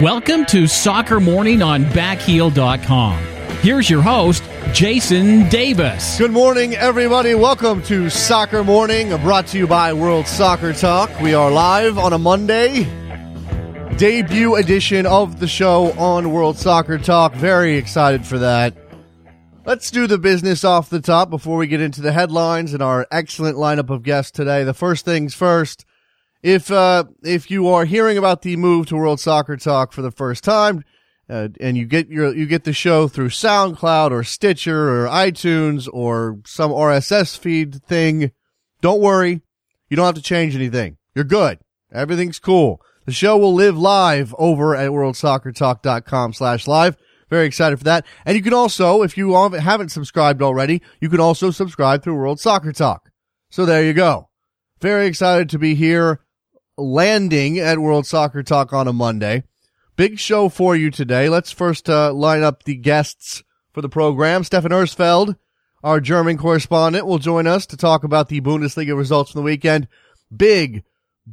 Welcome to Soccer Morning on Backheel.com. Here's your host, Jason Davis. Good morning, everybody. Welcome to Soccer Morning, brought to you by World Soccer Talk. We are live on a Monday, debut edition of the show on World Soccer Talk. Very excited for that. Let's do the business off the top before we get into the headlines and our excellent lineup of guests today. The first things first. If uh, if you are hearing about the move to World Soccer Talk for the first time, uh, and you get your you get the show through SoundCloud or Stitcher or iTunes or some RSS feed thing, don't worry, you don't have to change anything. You're good. Everything's cool. The show will live live over at worldsoccertalk.com slash live. Very excited for that. And you can also, if you haven't subscribed already, you can also subscribe through World Soccer Talk. So there you go. Very excited to be here landing at World Soccer Talk on a Monday. Big show for you today. Let's first uh, line up the guests for the program. Stephan Uersfeld, our German correspondent, will join us to talk about the Bundesliga results from the weekend. Big,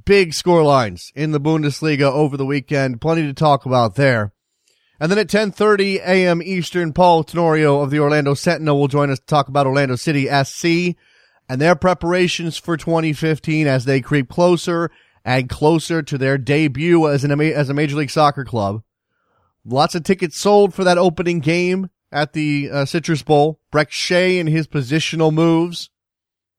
big score lines in the Bundesliga over the weekend. Plenty to talk about there. And then at 10:30 a.m. Eastern, Paul Tenorio of the Orlando Sentinel will join us to talk about Orlando City SC and their preparations for 2015 as they creep closer and closer to their debut as an as a Major League Soccer club. Lots of tickets sold for that opening game at the uh, Citrus Bowl. Brek Shea and his positional moves.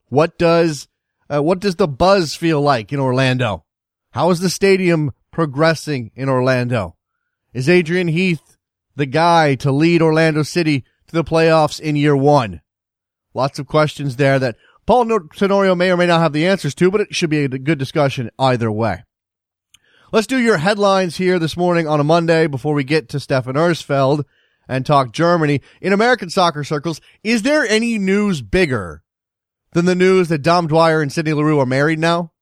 What does uh, what does the buzz feel like in Orlando? How is the stadium progressing in Orlando? Is Adrian Heath the guy to lead Orlando City to the playoffs in year one? Lots of questions there that Paul Tenorio may or may not have the answers to, but it should be a good discussion either way. Let's do your headlines here this morning on a Monday before we get to Stephan Uersfeld and talk Germany. In American soccer circles, is there any news bigger than the news that Dom Dwyer and Sydney Leroux are married now?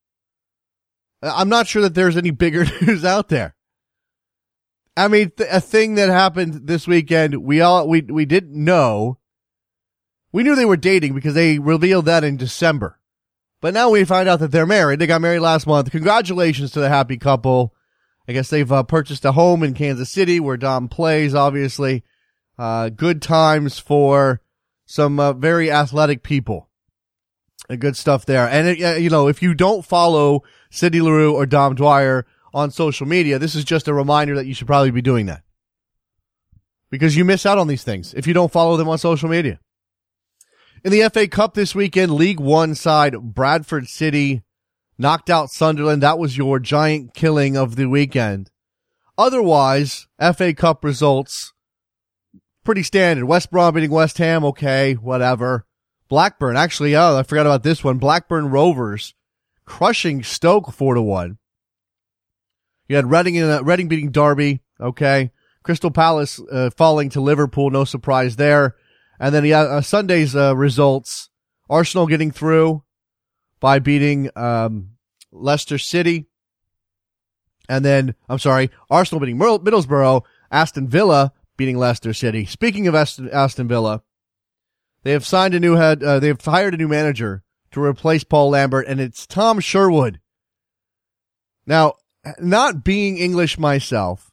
I'm not sure that there's any bigger news out there. I mean, th- a thing that happened this weekend, we all, we, we didn't know we knew they were dating because they revealed that in December. But now we find out that they're married. They got married last month. Congratulations to the happy couple. I guess they've uh, purchased a home in Kansas City where Dom plays, obviously. Uh, good times for some uh, very athletic people. Good stuff there. And, it, you know, if you don't follow Sydney Leroux or Dom Dwyer on social media, this is just a reminder that you should probably be doing that. Because you miss out on these things if you don't follow them on social media. In the FA Cup this weekend, League One side Bradford City knocked out Sunderland. That was your giant killing of the weekend. Otherwise, FA Cup results pretty standard. West Brom beating West Ham, okay, whatever. Blackburn, actually, oh, I forgot about this one. Blackburn Rovers crushing Stoke four to one. You had Reading and uh, Reading beating Derby, okay. Crystal Palace uh, falling to Liverpool, no surprise there. And then yeah, uh, Sunday's uh, results: Arsenal getting through by beating um, Leicester City, and then I'm sorry, Arsenal beating Middlesbrough, Aston Villa beating Leicester City. Speaking of Aston, Aston Villa, they have signed a new head. Uh, they have hired a new manager to replace Paul Lambert, and it's Tom Sherwood. Now, not being English myself,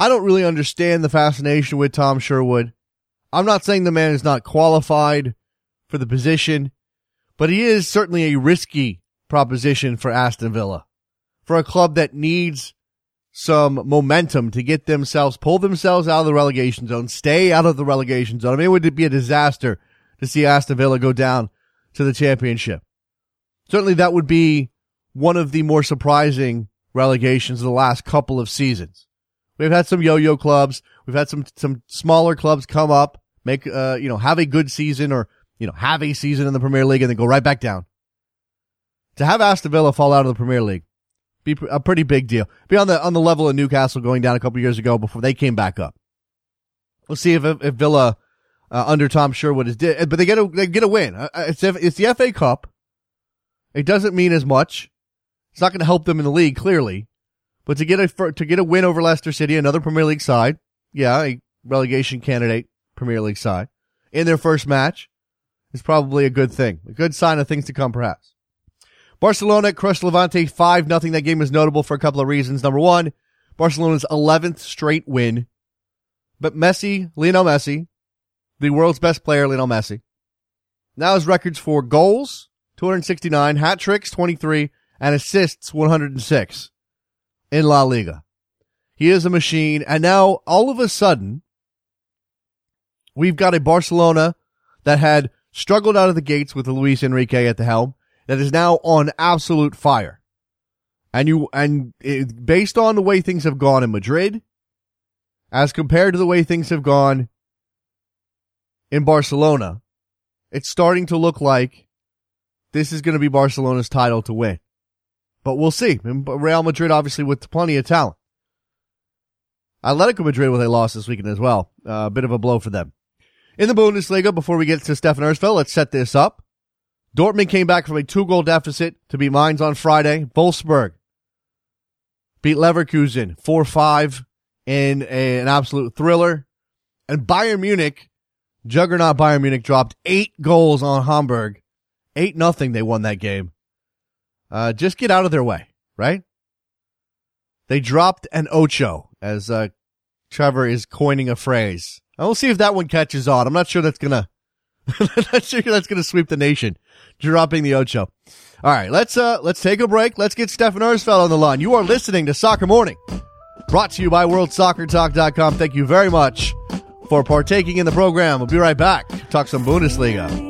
I don't really understand the fascination with Tom Sherwood. I'm not saying the man is not qualified for the position, but he is certainly a risky proposition for Aston Villa, for a club that needs some momentum to get themselves, pull themselves out of the relegation zone, stay out of the relegation zone. I mean, it would be a disaster to see Aston Villa go down to the championship. Certainly that would be one of the more surprising relegations of the last couple of seasons. We've had some yo-yo clubs. We've had some, some smaller clubs come up, make, uh, you know, have a good season or, you know, have a season in the Premier League and then go right back down. To have Aston Villa fall out of the Premier League, be a pretty big deal. Be on the, on the level of Newcastle going down a couple years ago before they came back up. We'll see if, if Villa, uh, under Tom Sherwood is, did, but they get a, they get a win. Uh, it's, it's the FA Cup. It doesn't mean as much. It's not going to help them in the league, clearly. But to get a to get a win over Leicester City, another Premier League side, yeah, a relegation candidate Premier League side in their first match is probably a good thing, a good sign of things to come, perhaps. Barcelona crushed Levante five nothing. That game was notable for a couple of reasons. Number one, Barcelona's 11th straight win. But Messi, Lionel Messi, the world's best player, Lionel Messi, now has records for goals, 269, hat tricks, 23, and assists, 106 in La Liga. He is a machine. And now all of a sudden, we've got a Barcelona that had struggled out of the gates with Luis Enrique at the helm that is now on absolute fire. And you, and it, based on the way things have gone in Madrid, as compared to the way things have gone in Barcelona, it's starting to look like this is going to be Barcelona's title to win. But we'll see. Real Madrid, obviously, with plenty of talent. Atletico Madrid with a loss this weekend as well. Uh, a uh, bit of a blow for them. In the Bundesliga, before we get to Stephan Uersfeld, let's set this up. Dortmund came back from a two goal deficit to beat Mainz on Friday. Wolfsburg beat Leverkusen 4-5 in a, an absolute thriller. And Bayern Munich, juggernaut Bayern Munich dropped eight goals on Hamburg. Eight nothing they won that game. Uh, just get out of their way, right? They dropped an ocho, as uh, Trevor is coining a phrase. And we'll see if that one catches on. I'm not sure that's gonna, not sure that's gonna sweep the nation. Dropping the ocho. All right, let's uh let's take a break. Let's get Stephan Uersfeld on the line. You are listening to Soccer Morning, brought to you by WorldSoccerTalk.com. Thank you very much for partaking in the program. We'll be right back. Talk some Bundesliga.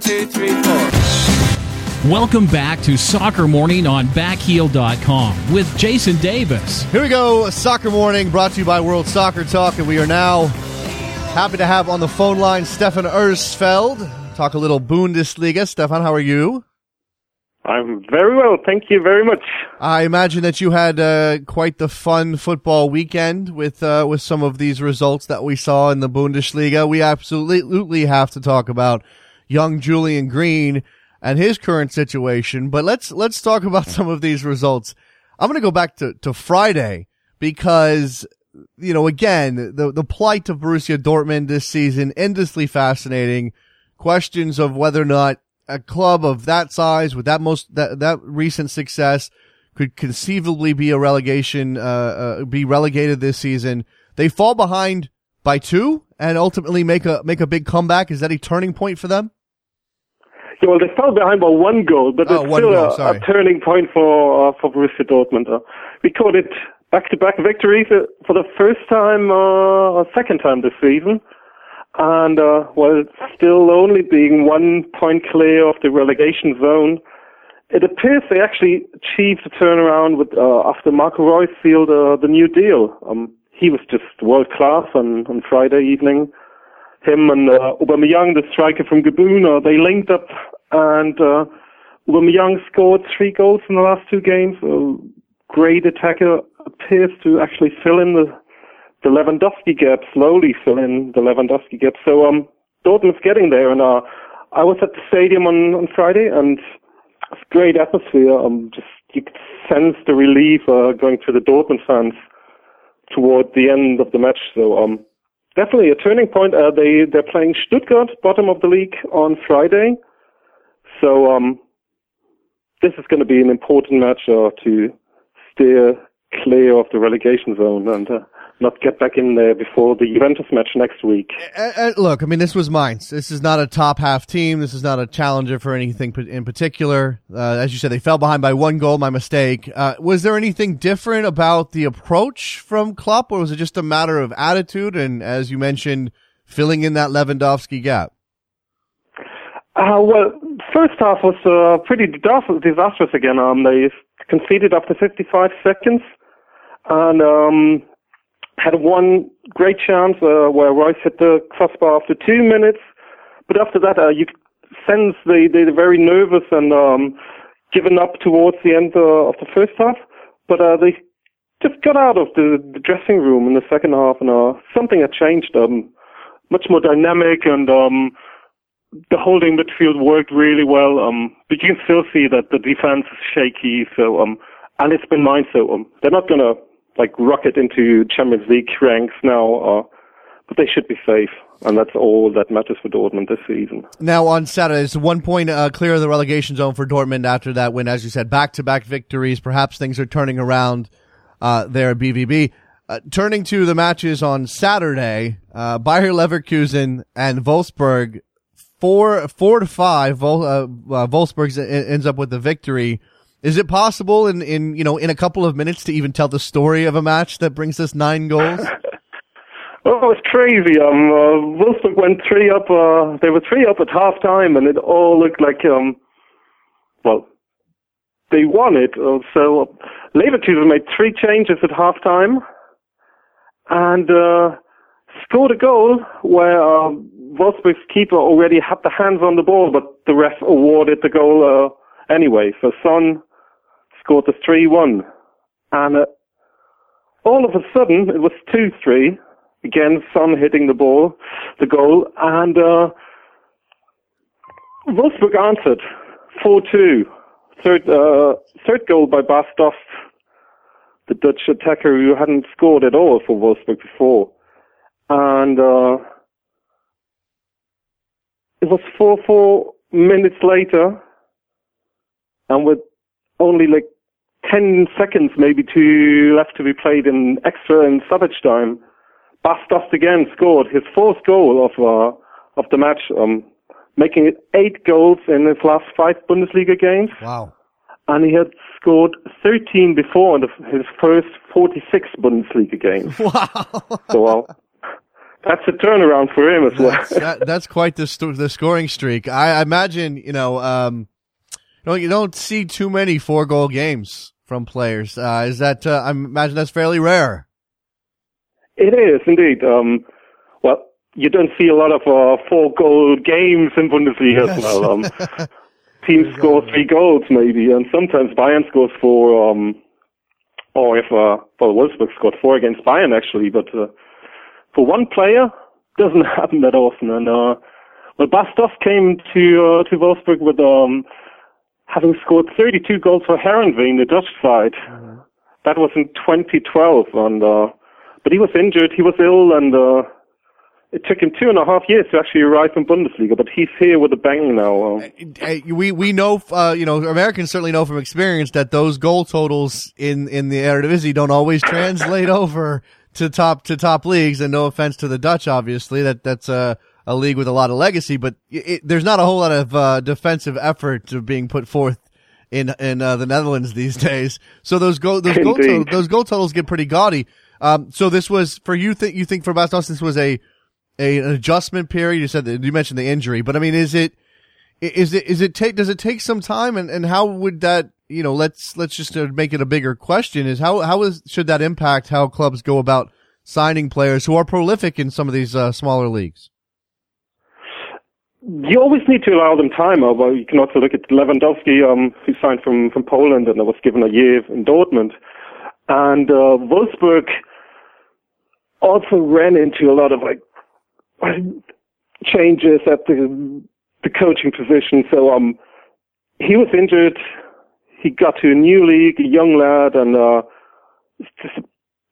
One, two, three, four. Welcome back to Soccer Morning on backheel.com with Jason Davis. Here we go, Soccer Morning brought to you by World Soccer Talk, and we are now happy to have on the phone line Stephan Uersfeld. Talk a little Bundesliga. Stephan, how are you? I'm very well, thank you very much. I imagine that you had uh, quite the fun football weekend with uh, with some of these results that we saw in the Bundesliga. We absolutely have to talk about young Julian Green and his current situation, but let's let's talk about some of these results. I'm going to go back to to Friday because you know again the the plight of Borussia Dortmund this season endlessly fascinating. Questions of whether or not a club of that size with that most that that recent success could conceivably be a relegation uh, uh, be relegated this season. They fall behind by two and ultimately make a make a big comeback. Is that a turning point for them? Yeah, well, they fell behind by one goal, but oh, it's still goal, a, a, turning point for uh, for Borussia Dortmund. Uh, we called it back-to-back victories uh, for the first time, uh, or second time this season and uh, while still only being one point clear of the relegation zone, it appears they actually achieved a turnaround with uh, after Marco Reus sealed uh, the new deal. Um, he was just world class on, on Friday evening. Him and uh, Aubameyang, the striker from Gabon, uh, they linked up, and uh, Aubameyang scored three goals in the last two games. A great attacker appears to actually fill in the the Lewandowski gap, slowly fill in the Lewandowski gap. So um, Dortmund's getting there, and uh, I was at the stadium on on Friday, and it's great atmosphere. Um, just you could sense the relief uh, going through the Dortmund fans toward the end of the match. So um, definitely a turning point. Uh, they they're playing Stuttgart, bottom of the league, on Friday. So um, this is going to be an important match uh, to steer clear of the relegation zone and. Uh, not get back in there before the Juventus match next week. Uh, uh, look, I mean, this was Mainz. This is not a top half team. This is not a challenger for anything in particular. Uh, as you said, they fell behind by one goal. My mistake. Uh, was there anything different about the approach from Klopp, or was it just a matter of attitude? And as you mentioned, filling in that Lewandowski gap. Uh, well, first half was uh, pretty disastrous again. Um, they conceded after 55 seconds, and um, had one great chance uh, where Reus hit the crossbar after two minutes, but after that, uh, you sense they they're very nervous and um, given up towards the end uh, of the first half. But uh, they just got out of the, the dressing room in the second half, and uh, something had changed. Um, much more dynamic, and um, the holding midfield worked really well. Um, but you can still see that the defense is shaky. So um, and it's been Mainz so um, they're not to like rocket into Champions League ranks now, uh, but they should be safe. And that's all that matters for Dortmund this season. Now on Saturday, it's one point uh, clear of the relegation zone for Dortmund after that win. As you said, back-to-back victories. Perhaps things are turning around uh, there at BVB. Uh, turning to the matches on Saturday, uh, Bayer Leverkusen and Wolfsburg, four four to five. Vol, uh, uh Wolfsburg ends up with the victory. Is it possible in, in you know in a couple of minutes to even tell the story of a match that brings us nine goals? Oh, it's crazy. Um, uh, Wolfsburg went three up. Uh, they were three up at half time, and it all looked like um, well, they won it. Uh, so uh, Leverkusen made three changes at half time, and uh, scored a goal where uh, Wolfsburg's keeper already had the hands on the ball, but the ref awarded the goal uh, anyway. So Son scored the three-one, and uh, all of a sudden it was two-three Again, Son hitting the ball, the goal, and uh, Wolfsburg answered 4-2. Third, uh, third goal by Bas Dost, the Dutch attacker who hadn't scored at all for Wolfsburg before. And uh, it was 4-4 minutes later, and with only like 10 seconds maybe to left to be played in extra and stoppage time, Bas Dost again scored his fourth goal of uh, of the match, um, making it eight goals in his last five Bundesliga games. Wow! And he had scored 13 before in the, his first 46 Bundesliga games. Wow! So well, that's a turnaround for him as well. That's, that, that's quite the st- the scoring streak. I imagine you know um, you know you don't see too many four goal games from players. Uh, is that uh, I imagine that's fairly rare. It is indeed. Um, well, you don't see a lot of uh, four goal games in Bundesliga yes. as well. Um, teams score three goals maybe, and sometimes Bayern scores four. Um, or if uh, well, Wolfsburg scored four against Bayern actually, but uh, for one player, doesn't happen that often. And uh, well, Bas Dost came to uh, to Wolfsburg with um, having scored 32 goals for Heerenveen, the Dutch side. Mm-hmm. That was in 2012, and uh, but he was injured, he was ill, and uh, it took him two and a half years to actually arrive in Bundesliga. But he's here with a bang now. Uh, we we know, uh, you know, Americans certainly know from experience that those goal totals in in the Eredivisie don't always translate over to top to top leagues. And no offense to the Dutch, obviously, that that's a a league with a lot of legacy, but it, there's not a whole lot of uh, defensive effort being put forth in in uh, the Netherlands these days. So those goal those goal those goal totals get pretty gaudy. Um, so this was for you. Think you think for Bas Dost this was a, a an adjustment period? You said that you mentioned the injury, but I mean, is it is it is it take does it take some time and and how would that you know let's let's just uh, make it a bigger question is how how is should that impact how clubs go about signing players who are prolific in some of these uh, smaller leagues? You always need to allow them time. Although you can also look at Lewandowski, um, who signed from from Poland and was given a year in Dortmund, and uh, Wolfsburg also ran into a lot of like changes at the the coaching position. So um, he was injured. He got to a new league, a young lad, and uh, it's just an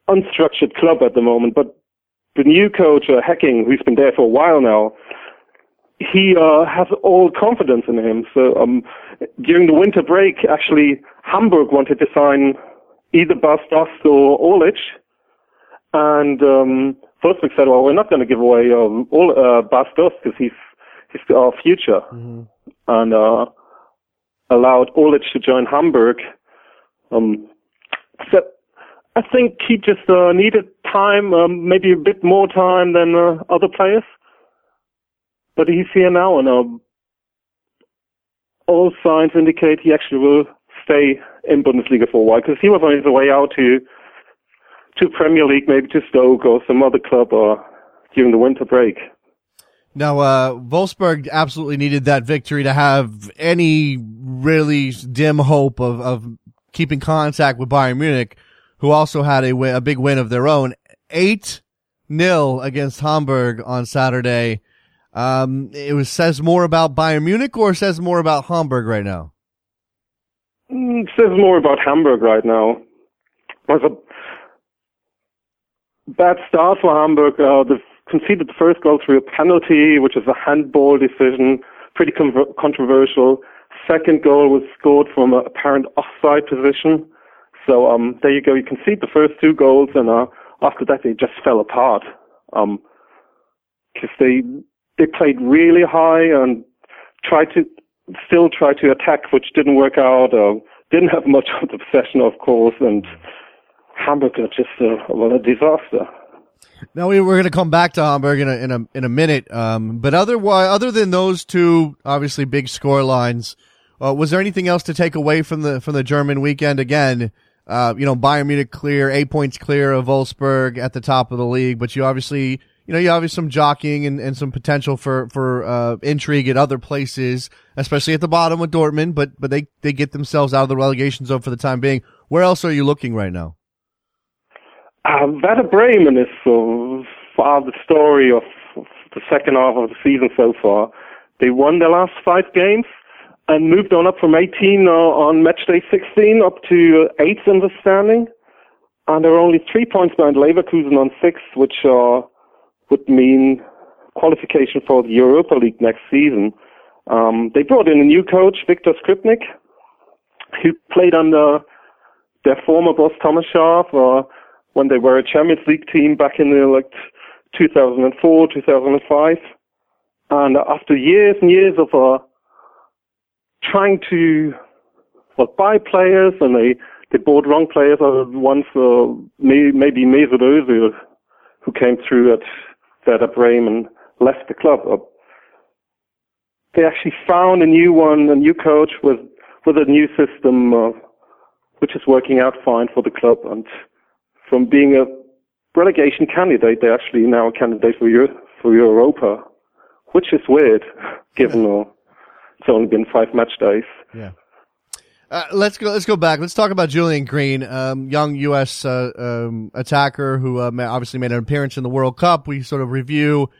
unstructured club at the moment. But the new coach, uh, Hecking, who's been there for a while now, he uh, has all confidence in him. So um, during the winter break, actually, Hamburg wanted to sign either Bas Dost or Olic and um, Wolfsburg said, well, we're not going to give away um, all uh, Bas Dost because he's, he's our future. Mm-hmm. And uh, allowed Olic to join Hamburg. Um, so I think he just uh, needed time, um, maybe a bit more time than uh, other players. But he's here now, and uh, all signs indicate he actually will stay in Bundesliga for a while because he was on his way out to to Premier League, maybe to Stoke or some other club or during the winter break. Now, uh, Wolfsburg absolutely needed that victory to have any really dim hope of, of keeping contact with Bayern Munich, who also had a, win, a big win of their own. 8 nil against Hamburg on Saturday. Um, it was says more about Bayern Munich or says more about Hamburg right now? Mm, this is more about Hamburg right now. It was a bad start for Hamburg. Uh, they've conceded the first goal through a penalty, which is a handball decision, pretty con- controversial. Second goal was scored from an apparent offside position. So um, there you go. You concede the first two goals, and uh, after that they just fell apart. Um, because they they played really high and tried to still try to attack, which didn't work out. Didn't have much of the possession, of course, and Hamburg are just a, well a disaster. Now we, are going to come back to Hamburg in a in a in a minute. Um, but otherwise, other than those two, obviously big score lines, uh, was there anything else to take away from the from the German weekend? Again, uh, you know, Bayern Munich clear, eight points clear of Wolfsburg at the top of the league, but you obviously you know, you have some jockeying and, and some potential for, for, uh, intrigue at other places, especially at the bottom with Dortmund, but, but they, they get themselves out of the relegation zone for the time being. Where else are you looking right now? Uh, Werder Bremen is so far the story of, the second half of the season so far. They won their last five games and moved on up from 18 uh, on match day 16 up to uh, 8th in the standing. And they're only three points behind Leverkusen on 6th, which are would mean qualification for the Europa League next season. Um, they brought in a new coach, Viktor Skripnik, who played under their former boss Thomas Schaaf uh, when they were a Champions League team back in the, like 2004, 2005. And after years and years of uh, trying to well, buy players, and they they bought wrong players. Uh, once uh, may, maybe Mesut Ozil, who came through at Werder Bremen left the club. They actually found a new one, a new coach with with a new system, uh, which is working out fine for the club. And from being a relegation candidate, they're actually now a candidate for Euro- for Europa, which is weird, given yeah. uh, it's only been five match days. Yeah. Uh, let's go. Let's go back. Let's talk about Julian Green, um, young U.S. Uh, um, attacker who uh, obviously made an appearance in the World Cup. We sort of review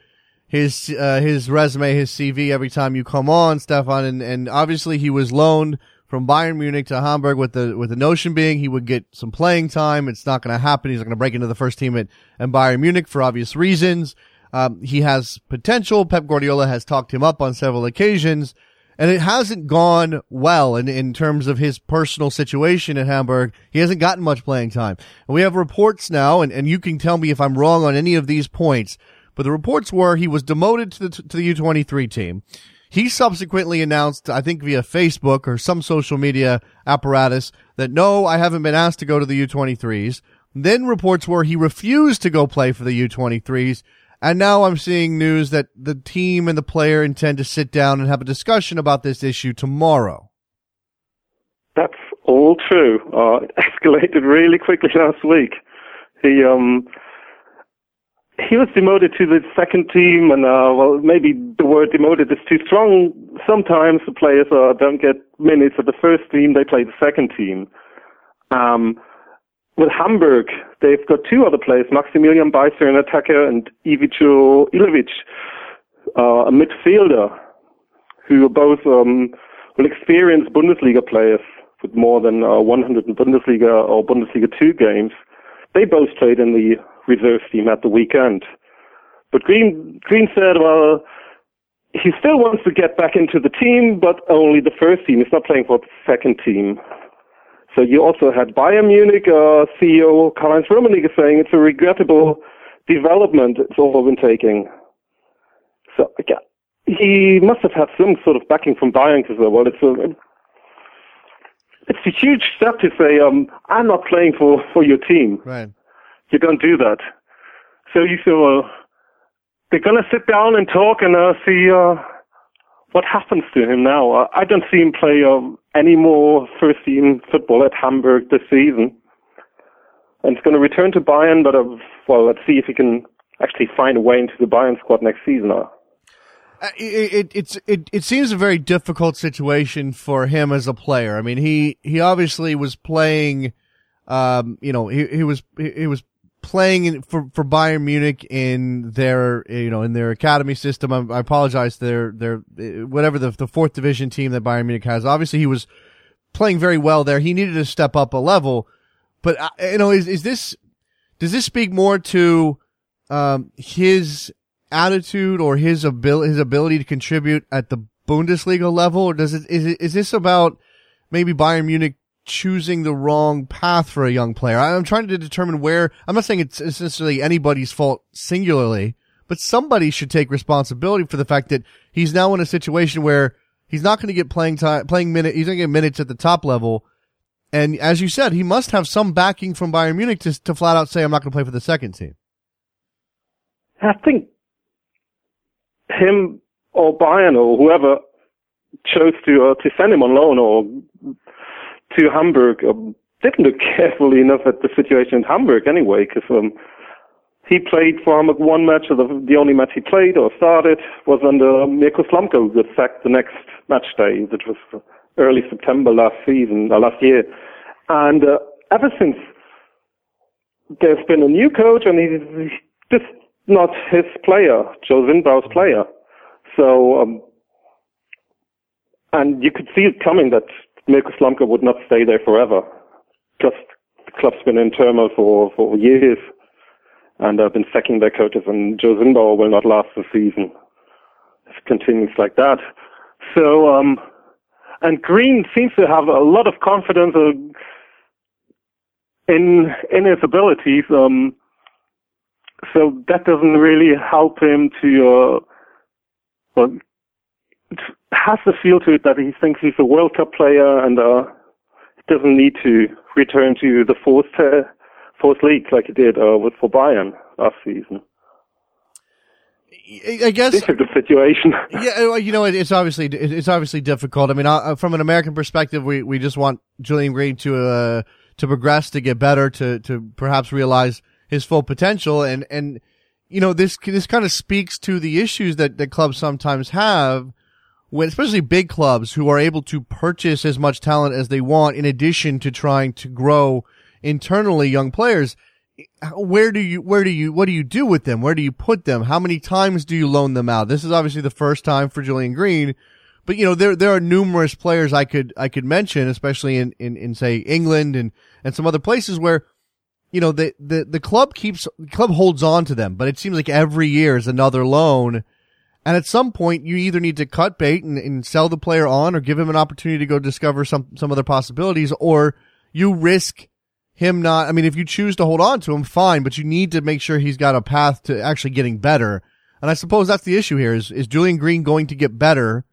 his uh, his resume, his CV every time you come on, Stephan, and, and obviously he was loaned from Bayern Munich to Hamburg with the with the notion being he would get some playing time. It's not going to happen. He's not going to break into the first team at, at Bayern Munich for obvious reasons. Um, he has potential. Pep Guardiola has talked him up on several occasions and it hasn't gone well in, in terms of his personal situation at Hamburg. He hasn't gotten much playing time. And we have reports now, and, and you can tell me if I'm wrong on any of these points, but the reports were he was demoted to the, to the U23 team. He subsequently announced, I think via Facebook or some social media apparatus, that no, I haven't been asked to go to the U23s. Then reports were he refused to go play for the U23s and now I'm seeing news that the team and the player intend to sit down and have a discussion about this issue tomorrow. That's all true. Uh, it escalated really quickly last week. He um he was demoted to the second team, and uh, well, maybe the word demoted is too strong. Sometimes the players uh, don't get minutes at the first team; they play the second team. Um, with Hamburg, they've got two other players, Maximilian Beister, an attacker, and Ivo Ilicevic, uh, a midfielder, who are both um, well experienced Bundesliga players with more than uh, 100 Bundesliga or Bundesliga 2 games. They both played in the reserve team at the weekend. But Green, Green said, well, he still wants to get back into the team, but only the first team. He's not playing for the second team. So you also had Bayern Munich uh, CEO Karl-Heinz Rummenigge saying it's a regrettable development it's all been taking. So yeah, he must have had some sort of backing from Bayern because well, it's a it's a huge step to say um, I'm not playing for for your team. Right. You don't do that. So you say, well, they're gonna sit down and talk and uh, see. Uh, what happens to him now? I don't see him play um, any more first team football at Hamburg this season. And he's going to return to Bayern, but uh, well, let's see if he can actually find a way into the Bayern squad next season. Uh, it, it, it, it seems a very difficult situation for him as a player. I mean, he, he obviously was playing, um, you know, he, he was, he was playing in, for for Bayern Munich in their you know in their academy system. I, I apologize. Their their whatever the the fourth division team that Bayern Munich has. Obviously, he was playing very well there. He needed to step up a level, but uh, you know, is is this does this speak more to um, his attitude or his ability his ability to contribute at the Bundesliga level, or does it is it, is this about maybe Bayern Munich choosing the wrong path for a young player? I'm trying to determine where. I'm not saying it's necessarily anybody's fault singularly, but somebody should take responsibility for the fact that he's now in a situation where he's not going to get playing time, playing minute. He's going to get minutes at the top level. And as you said, he must have some backing from Bayern Munich to, to flat out say, I'm not going to play for the second team. I think him or Bayern or whoever chose to uh, to send him on loan or to Hamburg um, didn't look carefully enough at the situation in Hamburg anyway, because um, he played for Hamburg one match, or the, the only match he played or started was under Mirko Slomka, who got sacked the next match day, which was early September last season, uh, last year. And uh, ever since, there's been a new coach, and he's just not his player, Joe Zinnbauer's player. So, um, and you could see it coming that Mirko Slomka would not stay there forever. Just the club's been in turmoil for, for years and have been sacking their coaches and Joe Zinnbauer will not last the season. If it continues like that. So, um, and Green seems to have a lot of confidence uh, in, in his abilities. Um, so that doesn't really help him to, uh, well, has the feel to it that he thinks he's a World Cup player and uh, doesn't need to return to the fourth uh, fourth league like he did uh, with for Bayern last season. I guess this is the situation. yeah, you know, it's obviously it's obviously difficult. I mean, uh, from an American perspective, we, we just want Julian Green to uh, to progress, to get better, to to perhaps realize his full potential, and and you know this this kind of speaks to the issues that that clubs sometimes have when especially big clubs who are able to purchase as much talent as they want in addition to trying to grow internally young players. Where do you where do you what do you do with them? Where do you put them? How many times do you loan them out? This is obviously the first time for Julian Green but you know there there are numerous players I could I could mention especially in in, in say England and and some other places where you know the the the club keeps the club holds on to them but it seems like every year is another loan and at some point, you either need to cut bait and, and, sell the player on or give him an opportunity to go discover some, some other possibilities, or you risk him not. I mean, if you choose to hold on to him, fine, but you need to make sure he's got a path to actually getting better. And I suppose that's the issue here is, is Julian Green going to get better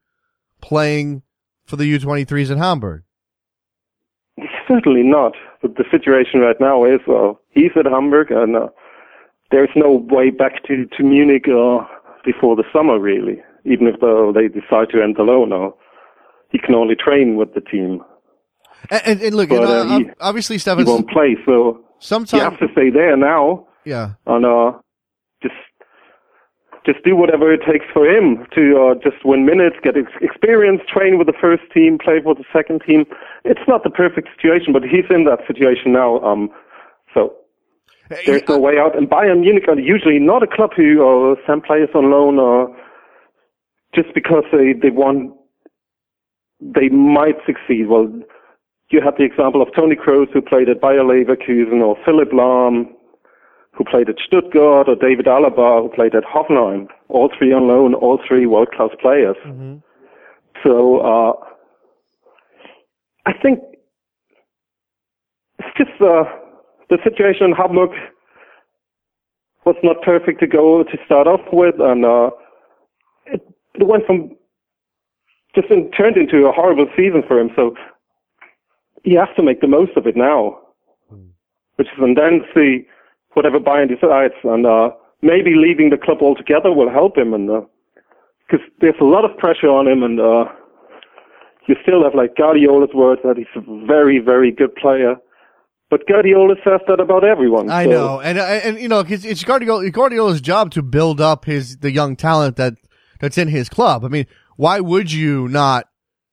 playing for the U23s in Hamburg? Certainly not. But the situation right now is, well, he's at Hamburg and uh, there's no way back to, to Munich or before the summer, really. Even if they decide to end alone, or he can only train with the team. And, and, and look, but, and, uh, uh he, obviously, Stephan won't play, so sometimes you have to stay there now. Yeah, and uh, just just do whatever it takes for him to uh, just win minutes, get ex- experience, train with the first team, play for the second team. It's not the perfect situation, but he's in that situation now. Um, so there's no way out. And Bayern Munich are usually not a club who uh, send players on loan or just because they, they want, they might succeed. Well, you have the example of Toni Kroos who played at Bayer Leverkusen or Philipp Lahm who played at Stuttgart or David Alaba who played at Hoffenheim. All three on loan, all three world-class players. Mm-hmm. So, uh, I think it's just, uh, the situation in Hamburg was not perfect to go to start off with, and uh, it, it went from just in, turned into a horrible season for him. So he has to make the most of it now, mm. which is and then see whatever Bayern decides, and uh, maybe leaving the club altogether will help him, and because uh, there's a lot of pressure on him, and uh, you still have like Guardiola's words that he's a very, very good player but Guardiola says that about everyone. I so. know, and uh, and you know, it's, it's Guardiola, Guardiola's job to build up his the young talent that that's in his club. I mean, why would you not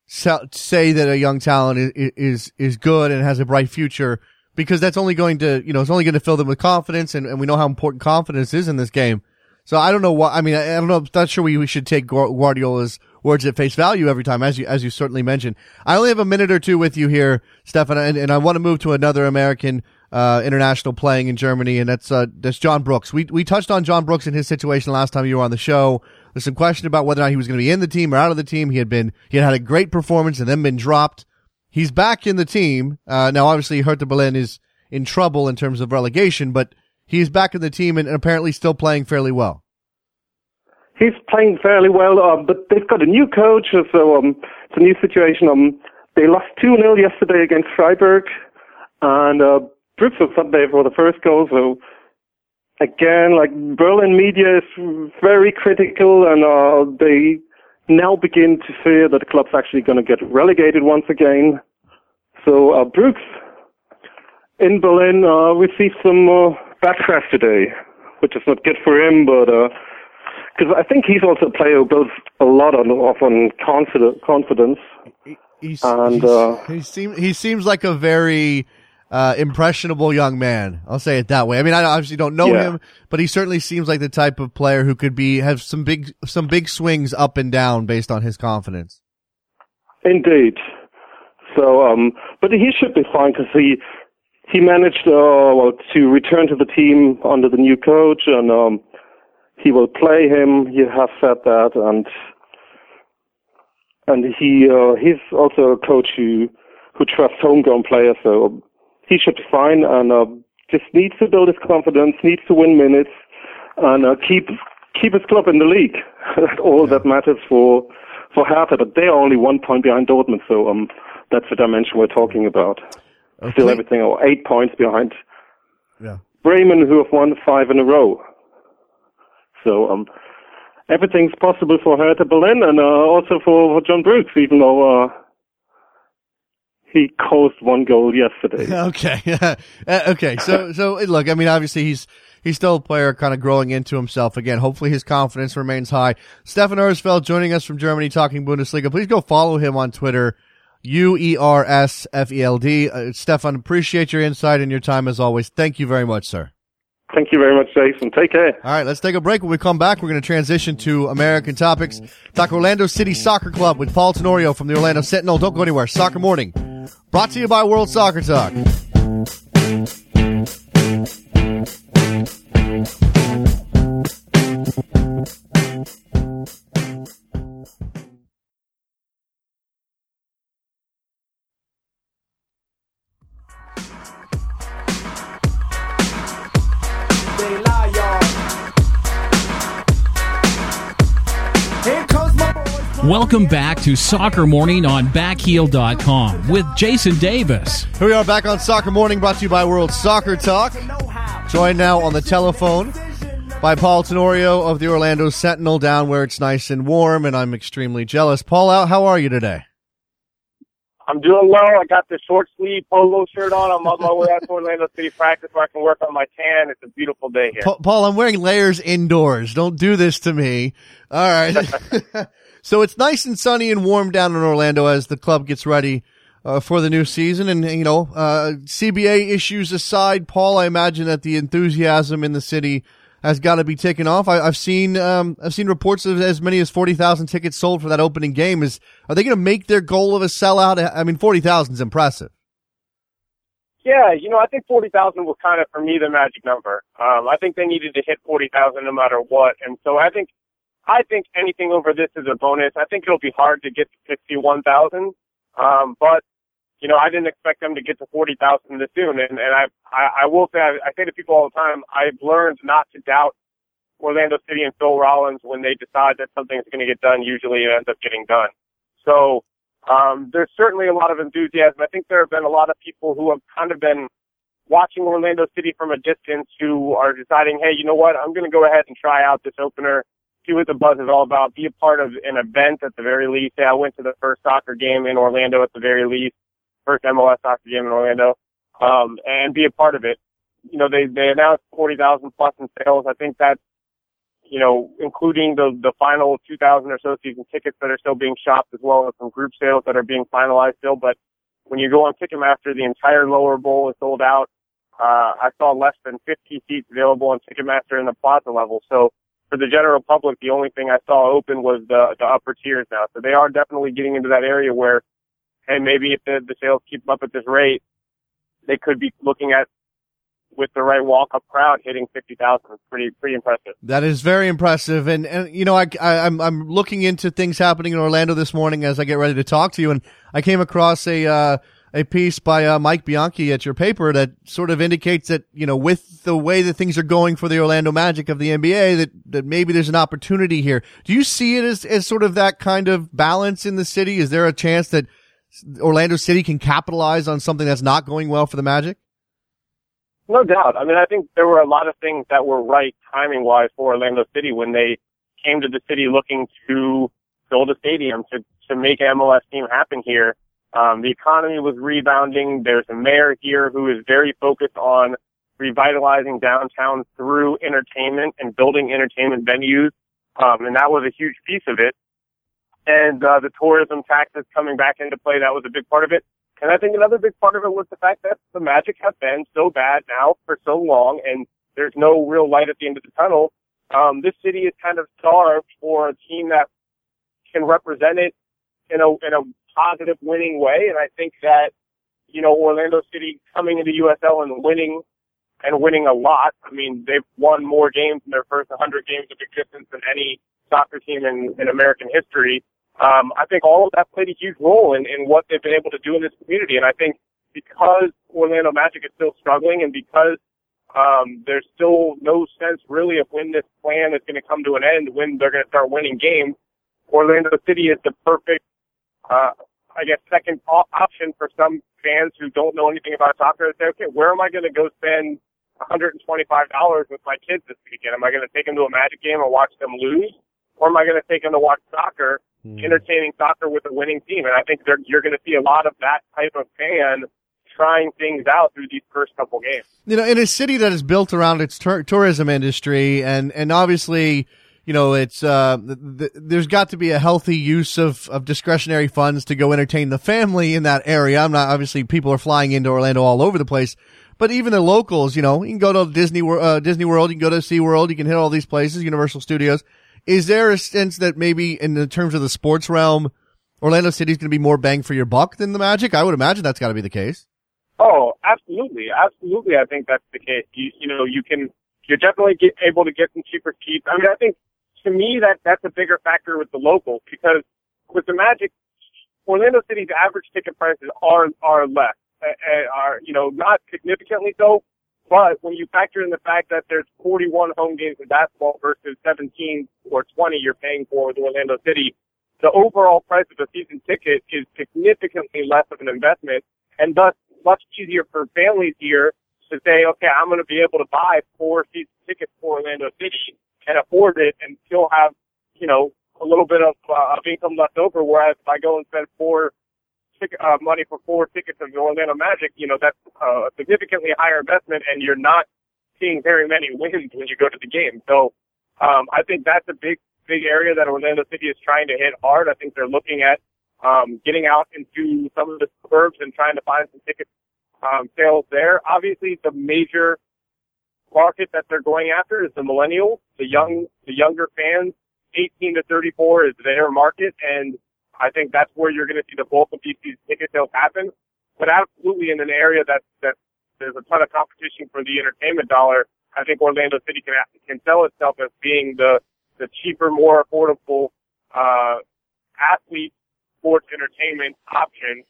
say that a young talent is is is good and has a bright future? Because that's only going to you know it's only going to fill them with confidence, and, and we know how important confidence is in this game. So I don't know why. I mean. I, I don't know. I'm not sure we, we should take Guardiola's words at face value every time, as you as you certainly mentioned. I only have a minute or two with you here, Stephan, and, and I want to move to another American uh, international playing in Germany, and that's uh, that's John Brooks. We we touched on John Brooks and his situation last time you were on the show. There's some question about whether or not he was going to be in the team or out of the team. He had been he had had a great performance and then been dropped. He's back in the team uh, now. Obviously, Hertha Berlin is in trouble in terms of relegation, but he's back in the team and, and apparently still playing fairly well. He's playing fairly well, um, but they've got a new coach, so um, it's a new situation. Um, they lost 2 0 yesterday against Freiburg, and uh, Brooks up there for the first goal, so again, like Berlin media is very critical, and uh, they now begin to fear that the club's actually going to get relegated once again. So uh, Brooks in Berlin uh, received some uh, backlash today, which is not good for him, but because I think he's also a player who builds a lot on on confidence. He's, and he's, uh, he seems he seems like a very uh, impressionable young man. I'll say it that way. I mean, I obviously don't know yeah. him, but he certainly seems like the type of player who could be have some big some big swings up and down based on his confidence. Indeed. So, um, but he should be fine because he he managed uh, well to return to the team under the new coach, and um, he will play him. You have said that, and and he uh, he's also a coach who who trusts homegrown players. So he should be fine and uh, just needs to build his confidence, needs to win minutes, and uh, keep keep his club in the league. all yeah. that matters for for Hertha, but they're only one point behind Dortmund, so um, that's the dimension we're talking about. Okay. Still everything, or eight points behind yeah. Bremen, who have won five in a row. So um, everything's possible for Hertha Berlin and uh, also for, for John Brooks, even though uh, he caused one goal yesterday. okay, uh, okay. So, so look, I mean, obviously he's he's still a player, kind of growing into himself again. Hopefully, his confidence remains high. Stephan Uersfeld joining us from Germany, talking Bundesliga. Please go follow him on Twitter. U E R S F E L D. Uh, Stephan, appreciate your insight and your time as always. Thank you very much, sir. Thank you very much, Jason. Take care. All right, let's take a break. When we come back, we're going to transition to American topics. Talk Orlando City Soccer Club with Paul Tenorio from the Orlando Sentinel. Don't go anywhere. Soccer Morning Brought to you by World Soccer Talk. Welcome back to Soccer Morning on backheel.com with Jason Davis. Here we are back on Soccer Morning brought to you by World Soccer Talk. Joined now on the telephone by Paul Tenorio of the Orlando Sentinel down where it's nice and warm and I'm extremely jealous. Paul, out, how are you today? I'm doing well. I got the short sleeve polo shirt on. I'm on my way out to Orlando City practice where I can work on my tan. It's a beautiful day here. Paul, I'm wearing layers indoors. Don't do this to me. All right. So it's nice and sunny and warm down in Orlando as the club gets ready uh, for the new season. And, you know, uh, CBA issues aside, Paul, I imagine that the enthusiasm in the city has got to be taken off. I, have seen, um, I've seen reports of as many as 40,000 tickets sold for that opening game. Is, are they going to make their goal of a sellout? I mean, 40,000 is impressive. Yeah, you know, I think 40,000 was kind of, for me, the magic number. Um, I think they needed to hit 40,000 no matter what. And so I think I think anything over this is a bonus. I think it'll be hard to get to 61,000. Um, but, you know, I didn't expect them to get to 40,000 this soon. And, and I, I, I will say, I, I say to people all the time, I've learned not to doubt Orlando City and Phil Rawlins when they decide that something's going to get done. Usually it ends up getting done. So, um, there's certainly a lot of enthusiasm. I think there have been a lot of people who have kind of been watching Orlando City from a distance who are deciding, hey, you know what? I'm going to go ahead and try out this opener see what the buzz is all about, be a part of an event at the very least. Say I went to the first soccer game in Orlando at the very least, first MLS soccer game in Orlando, um, and be a part of it. You know, they, they announced 40,000 plus in sales. I think that's, you know, including the, the final 2,000 or so season tickets that are still being shopped as well as some group sales that are being finalized still. But when you go on Ticketmaster, the entire lower bowl is sold out. Uh, I saw less than 50 seats available on Ticketmaster in the plaza level. So, for the general public, the only thing I saw open was the the upper tiers now. So they are definitely getting into that area where, hey, maybe if the, the sales keep up at this rate, they could be looking at with the right walk up crowd hitting 50,000 is pretty, pretty impressive. That is very impressive. And, and, you know, I, I, am I'm, I'm looking into things happening in Orlando this morning as I get ready to talk to you. And I came across a, uh, a piece by uh, Mike Bianchi at your paper that sort of indicates that you know with the way that things are going for the Orlando Magic of the NBA that that maybe there's an opportunity here. Do you see it as as sort of that kind of balance in the city? Is there a chance that Orlando City can capitalize on something that's not going well for the Magic? No doubt. I mean, I think there were a lot of things that were right timing wise for Orlando City when they came to the city looking to build a stadium to to make MLS team happen here. Um, the economy was rebounding. There's a mayor here who is very focused on revitalizing downtown through entertainment and building entertainment venues. Um, and that was a huge piece of it. And uh, the tourism taxes coming back into play, that was a big part of it. And I think another big part of it was the fact that the Magic have been so bad now for so long, and there's no real light at the end of the tunnel. Um, this city is kind of starved for a team that can represent it in a in a positive winning way. And I think that you know Orlando City coming into USL and winning and winning a lot. I mean, they've won more games in their first 100 games of existence than any soccer team in, in American history. Um, I think all of that played a huge role in, in what they've been able to do in this community. And I think because Orlando Magic is still struggling and because um, there's still no sense really of when this plan is going to come to an end, when they're going to start winning games, Orlando City is the perfect, uh, I guess, second option for some fans who don't know anything about soccer to say, okay, where am I going to go spend $125 with my kids this weekend? Am I going to take them to a Magic game and watch them lose? Or am I going to take them to watch soccer mm. entertaining soccer with a winning team. And I think you're going to see a lot of that type of fan trying things out through these first couple games. You know, in a city that is built around its tur- tourism industry, and and obviously, you know, it's uh, th- th- there's got to be a healthy use of of discretionary funds to go entertain the family in that area. I'm not obviously people are flying into Orlando all over the place. But even the locals, you know, you can go to Disney, uh, Disney World, you can go to SeaWorld, you can hit all these places, Universal Studios. Is there a sense that maybe in the terms of the sports realm, Orlando City is going to be more bang for your buck than the Magic? I would imagine that's got to be the case. Oh, absolutely, absolutely. I think that's the case. You, you know, you can, you're definitely get, able to get some cheaper seats. I mean, I think to me that that's a bigger factor with the locals because with the Magic, Orlando City's average ticket prices are are less, are you know not significantly so, but when you factor in the fact that there's 41 home games in basketball versus 17 or 20 you're paying for with Orlando City, the overall price of a season ticket is significantly less of an investment and thus much easier for families here to say, okay, I'm going to be able to buy four season tickets for Orlando City and afford it and still have, you know, a little bit of, uh, of income left over. Whereas if I go and spend four ticket, uh, money for four tickets of the Orlando Magic, you know, that's uh, a significantly higher investment and you're not seeing very many wins when you go to the game. So, um, I think that's a big, big area that Orlando City is trying to hit hard. I think they're looking at, um, getting out into some of the suburbs and trying to find some ticket, um, sales there. Obviously, the major market that they're going after is the millennials, the young, the younger fans. 18 to 34 is their market and I think that's where you're going to see the bulk of these ticket sales happen. But absolutely in an area that, that there's a ton of competition for the entertainment dollar, I think Orlando City can, can sell itself as being the, the cheaper, more affordable, uh, athlete sports entertainment option,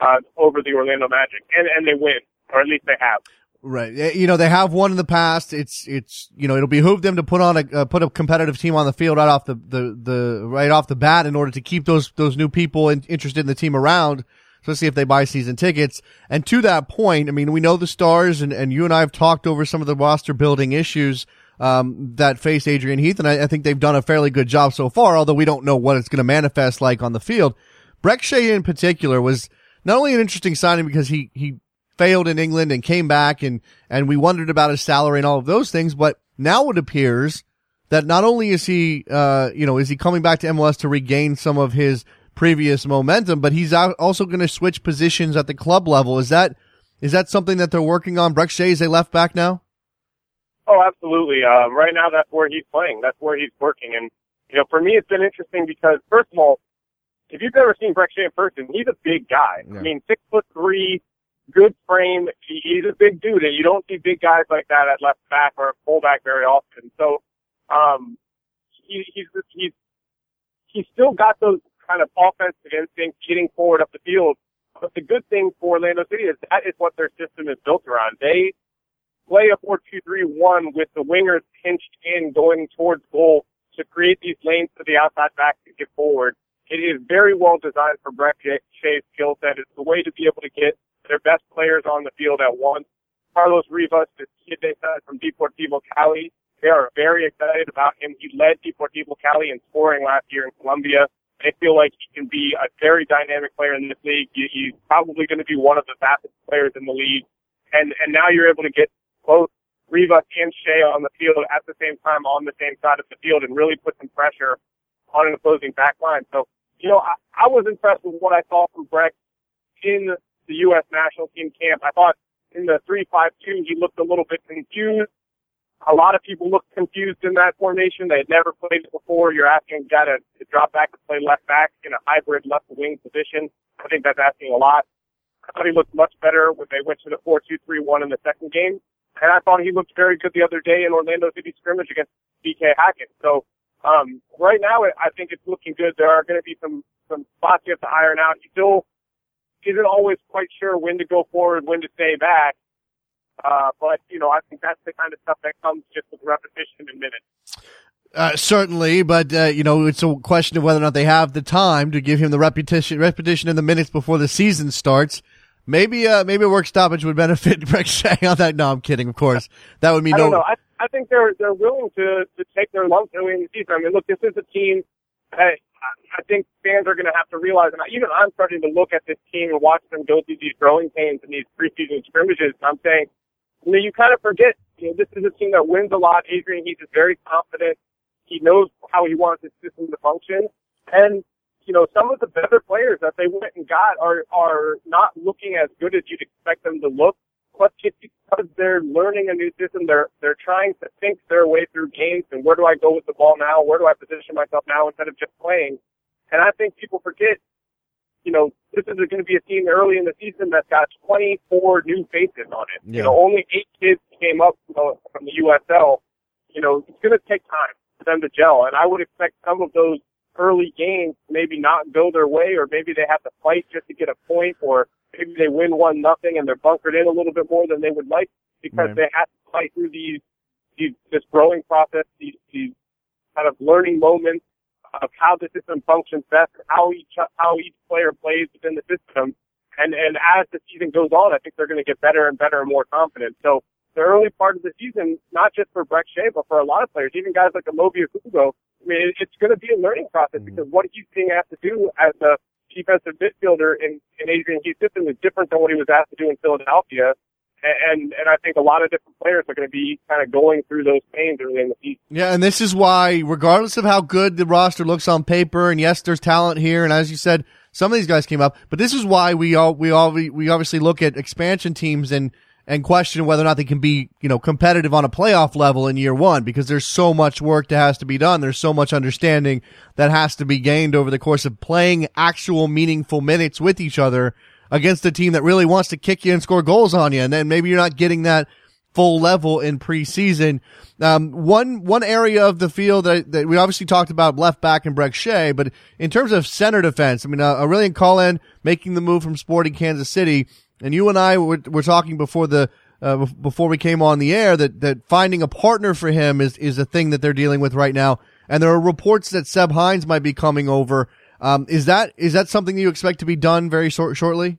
uh, over the Orlando Magic. And, and they win, or at least they have. Right. You know, they have won in the past. It's, it's, you know, it'll behoove them to put on a, uh, put a competitive team on the field right off the, the, the, right off the bat in order to keep those, those new people in, interested in the team around, especially if they buy season tickets. And to that point, I mean, we know the stars and, and you and I have talked over some of the roster building issues, um, that face Adrian Heath. And I, I think they've done a fairly good job so far, although we don't know what it's going to manifest like on the field. Brek Shea in particular was not only an interesting signing because he, he, failed in England and came back and, and we wondered about his salary and all of those things. But now it appears that not only is he, uh, you know, is he coming back to MLS to regain some of his previous momentum, but he's also going to switch positions at the club level. Is that, is that something that they're working on? Brek Shea is a left back now? Oh, absolutely. Uh, right now, that's where he's playing. That's where he's working. And, you know, for me, it's been interesting because, first of all, if you've ever seen Brek Shea in person, he's a big guy. Yeah. I mean, six foot three, good frame. He's a big dude, and you don't see big guys like that at left back or fullback very often. So, um, he, he's he's he's still got those kind of offensive instincts, getting forward up the field. But the good thing for Orlando City is that is what their system is built around. They play a four-two-three-one with the wingers pinched in, going towards goal to create these lanes to the outside back to get forward. It is very well designed for Brek Shea's skill set. It's the way to be able to get their best players on the field at once. Carlos Rivas, the kid they signed from Deportivo Cali, they are very excited about him. He led Deportivo Cali in scoring last year in Colombia. They feel like he can be a very dynamic player in this league. He's probably going to be one of the fastest players in the league. And, and now you're able to get both Rivas and Shea on the field at the same time on the same side of the field and really put some pressure on an opposing back line. So, you know, I, I was impressed with what I saw from Brek in the U.S. national team camp. I thought in the 3-5-2, he looked a little bit confused. A lot of people looked confused in that formation. They had never played it before. You're asking a guy to, to drop back and play left back in a hybrid left wing position. I think that's asking a lot. I thought he looked much better when they went to the 4-2-3-1 in the second game. And I thought he looked very good the other day in Orlando City scrimmage against DK Hackett. So, um, right now I think it's looking good. There are going to be some, some spots you have to iron out. He still isn't always quite sure when to go forward, when to stay back. Uh, but you know, I think that's the kind of stuff that comes just with repetition and minutes. Uh, certainly, but uh, you know it's a question of whether or not they have the time to give him the repetition, repetition in the minutes before the season starts. Maybe, uh, maybe a work stoppage would benefit Shea on that. No, I'm kidding. Of course, that would mean I no. Know. I, I think they're they're willing to to take their lumps early in the season. I mean, look, this is a team that I think fans are going to have to realize, and even I'm starting to look at this team and watch them go through these growing pains and these preseason scrimmages. I'm saying you know, you kind of forget, you know, this is a team that wins a lot. Adrian Heath is very confident. He knows how he wants his system to function. And, you know, some of the better players that they went and got are, are not looking as good as you'd expect them to look. But it's because they're learning a new system. They're, they're trying to think their way through games and where do I go with the ball now? Where do I position myself now instead of just playing? And I think people forget you know, this is going to be a team early in the season that's got 24 new faces on it. Yeah. You know, only eight kids came up from the USL. You know, it's going to take time for them to gel, and I would expect some of those early games maybe not go their way, or maybe they have to fight just to get a point, or maybe they win one nothing and they're bunkered in a little bit more than they would like because right. they have to fight through these, these this growing process, these, these kind of learning moments of how the system functions best, how each how each player plays within the system, and and as the season goes on, I think they're going to get better and better and more confident. So the early part of the season, not just for Brek Shea, but for a lot of players, even guys like Amobi Okugo, I mean, it's going to be a learning process mm-hmm. because what he's being asked to do as a defensive midfielder in, in Adrian Heath's system is different than what he was asked to do in Philadelphia and and I think a lot of different players are going to be kind of going through those pains early in the season. Yeah, and this is why, regardless of how good the roster looks on paper, and yes, there's talent here, and as you said, some of these guys came up, but this is why we all we all we obviously look at expansion teams and and question whether or not they can be you know competitive on a playoff level in year one because there's so much work that has to be done. There's so much understanding that has to be gained over the course of playing actual meaningful minutes with each other against a team that really wants to kick you and score goals on you. And then maybe you're not getting that full level in preseason. Um, one, one area of the field that, that we obviously talked about left back and Brek Shea, but in terms of center defense, I mean, uh, Aurelien Collin making the move from Sporting Kansas City, and you and I were, were talking before the, uh, before we came on the air that, that finding a partner for him is, is a thing that they're dealing with right now. And there are reports that Seb Hines might be coming over. Um, is that is that something that you expect to be done very short, shortly?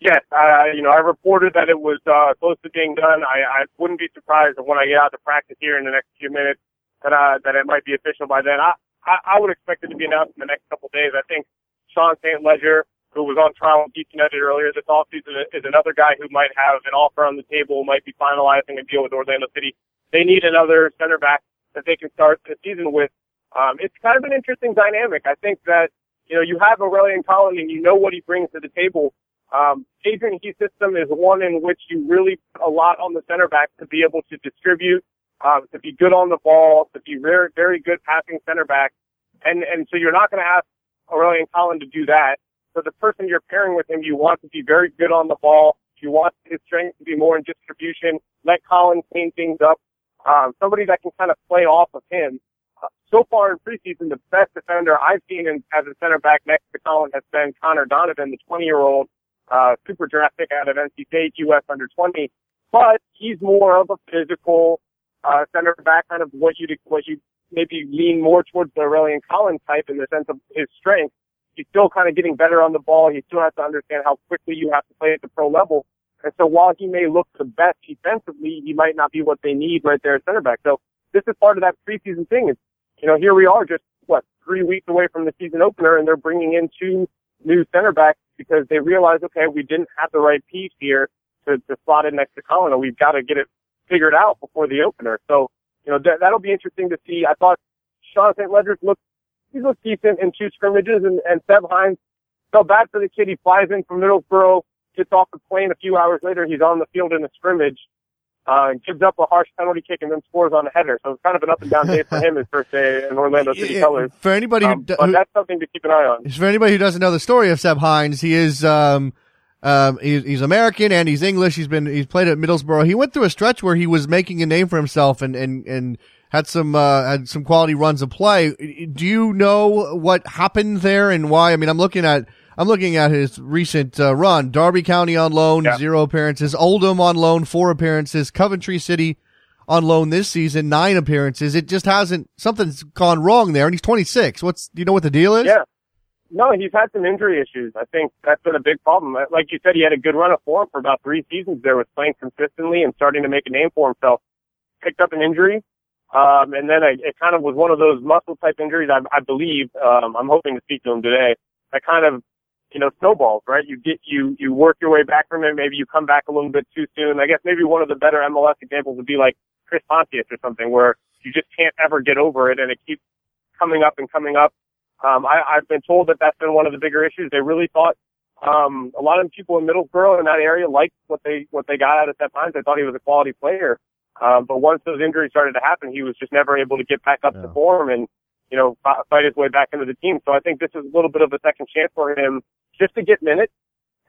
Yes, uh, you know, I reported that it was uh, close to being done. I, I wouldn't be surprised when I get out to practice here in the next few minutes that uh, that it might be official by then. I, I, I would expect it to be announced in the next couple of days. I think Sean St. Ledger, who was on trial with DC United earlier this offseason, is another guy who might have an offer on the table, might be finalizing a deal with Orlando City. They need another center back that they can start the season with um, it's kind of an interesting dynamic. I think that, you know, you have Aurelien Collin and you know what he brings to the table. Um, Adrian Heath system is one in which you really put a lot on the center back to be able to distribute, um, to be good on the ball, to be very, very good passing center back. And, and so you're not going to ask Aurelien Collin to do that. So the person you're pairing with him, you want to be very good on the ball. You want his strength to be more in distribution. Let Collin clean things up. Um, somebody that can kind of play off of him. Uh, so far in preseason, the best defender I've seen in, as a center back next to Collin has been Connor Donovan, the 20 year old, uh, super draft pick out of NC State, US under 20. But he's more of a physical, uh, center back, kind of what you what you maybe lean more towards the Aurelien Collin's type in the sense of his strength. He's still kind of getting better on the ball. He still has to understand how quickly you have to play at the pro level. And so while he may look the best defensively, he might not be what they need right there at center back. So this is part of that preseason thing. Is you know here we are just what three weeks away from the season opener, and they're bringing in two new center backs because they realize okay we didn't have the right piece here to, to slot in next to Collin. We've got to get it figured out before the opener. So you know, that, that'll be interesting to see. I thought Sean St. Ledger's looked, he looked decent in two scrimmages and, and Seb Hines felt bad for the kid. He flies in from Middlesbrough, gets off the plane a few hours later. He's on the field in a scrimmage, uh, and gives up a harsh penalty kick and then scores on a header. So it's kind of an up and down day for him his first day in Orlando City colors. For anybody um, who, but that's something to keep an eye on. For anybody who doesn't know the story of Seb Hines, he is, um, um, he's, he's American and he's English. He's been he's played at Middlesbrough. He went through a stretch where he was making a name for himself and and and had some uh, had some quality runs of play. Do you know what happened there and why? I mean, I'm looking at I'm looking at his recent uh, run. Derby County on loan, yeah. zero appearances. Oldham on loan, four appearances. Coventry City on loan this season, nine appearances. It just hasn't something's gone wrong there, and he's 26. What's do you know what the deal is? Yeah. No, he's had some injury issues. I think that's been a big problem. Like you said, he had a good run of form for about three seasons there was playing consistently and starting to make a name for himself. Picked up an injury, um, and then I, it kind of was one of those muscle type injuries, I, I believe. Um, I'm hoping to speak to him today. That kind of, you know, snowballs, right? You get, you, you work your way back from it. Maybe you come back a little bit too soon. I guess maybe one of the better MLS examples would be like Chris Pontius or something where you just can't ever get over it and it keeps coming up and coming up. Um, I, I've been told that that's been one of the bigger issues. They really thought, um, a lot of people in Middlesbrough in that area liked what they, what they got out of Seb Hines. They thought he was a quality player. Um, but once those injuries started to happen, he was just never able to get back up yeah. to form and, you know, fight his way back into the team. So I think this is a little bit of a second chance for him just to get minutes.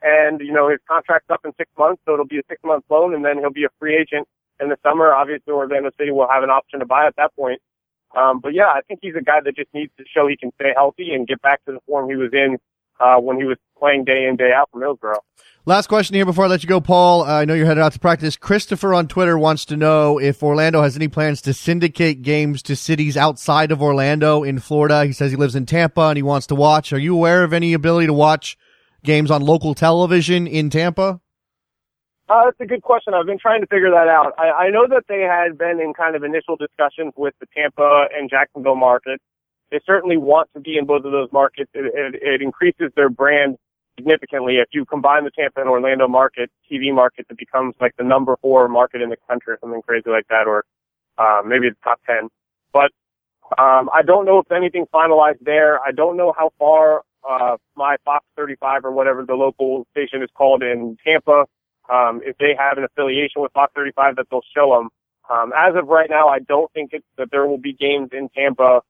And, you know, his contract's up in six months, so it'll be a six month loan and then he'll be a free agent in the summer. Obviously, Orlando City will have an option to buy at that point. Um, but yeah, I think he's a guy that just needs to show he can stay healthy and get back to the form he was in uh, when he was playing day in day out for Middlesbrough. Last question here before I let you go, Paul. Uh, I know you're headed out to practice. Christopher on Twitter wants to know if Orlando has any plans to syndicate games to cities outside of Orlando in Florida. He says he lives in Tampa and he wants to watch. Are you aware of any ability to watch games on local television in Tampa? Uh, that's a good question. I've been trying to figure that out. I, I know that they had been in kind of initial discussions with the Tampa and Jacksonville markets. They certainly want to be in both of those markets. It, it, it increases their brand significantly. If you combine the Tampa and Orlando market, TV market, it becomes like the number four market in the country or something crazy like that, or uh, maybe the top 10. But um, I don't know if anything's finalized there. I don't know how far uh, my Fox 35 or whatever the local station is called in Tampa um, if they have an affiliation with Fox 35 that they'll show them. Um, as of right now, I don't think that there will be games in Tampa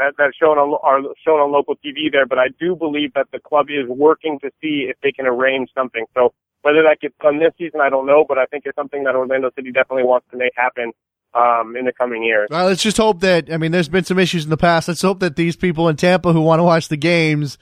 that, that shown on are shown on local TV there, but I do believe that the club is working to see if they can arrange something. So whether that gets done this season, I don't know, but I think it's something that Orlando City definitely wants to make happen um, in the coming years. Well, let's just hope that I mean, there's been some issues in the past. Let's hope that these people in Tampa who want to watch the games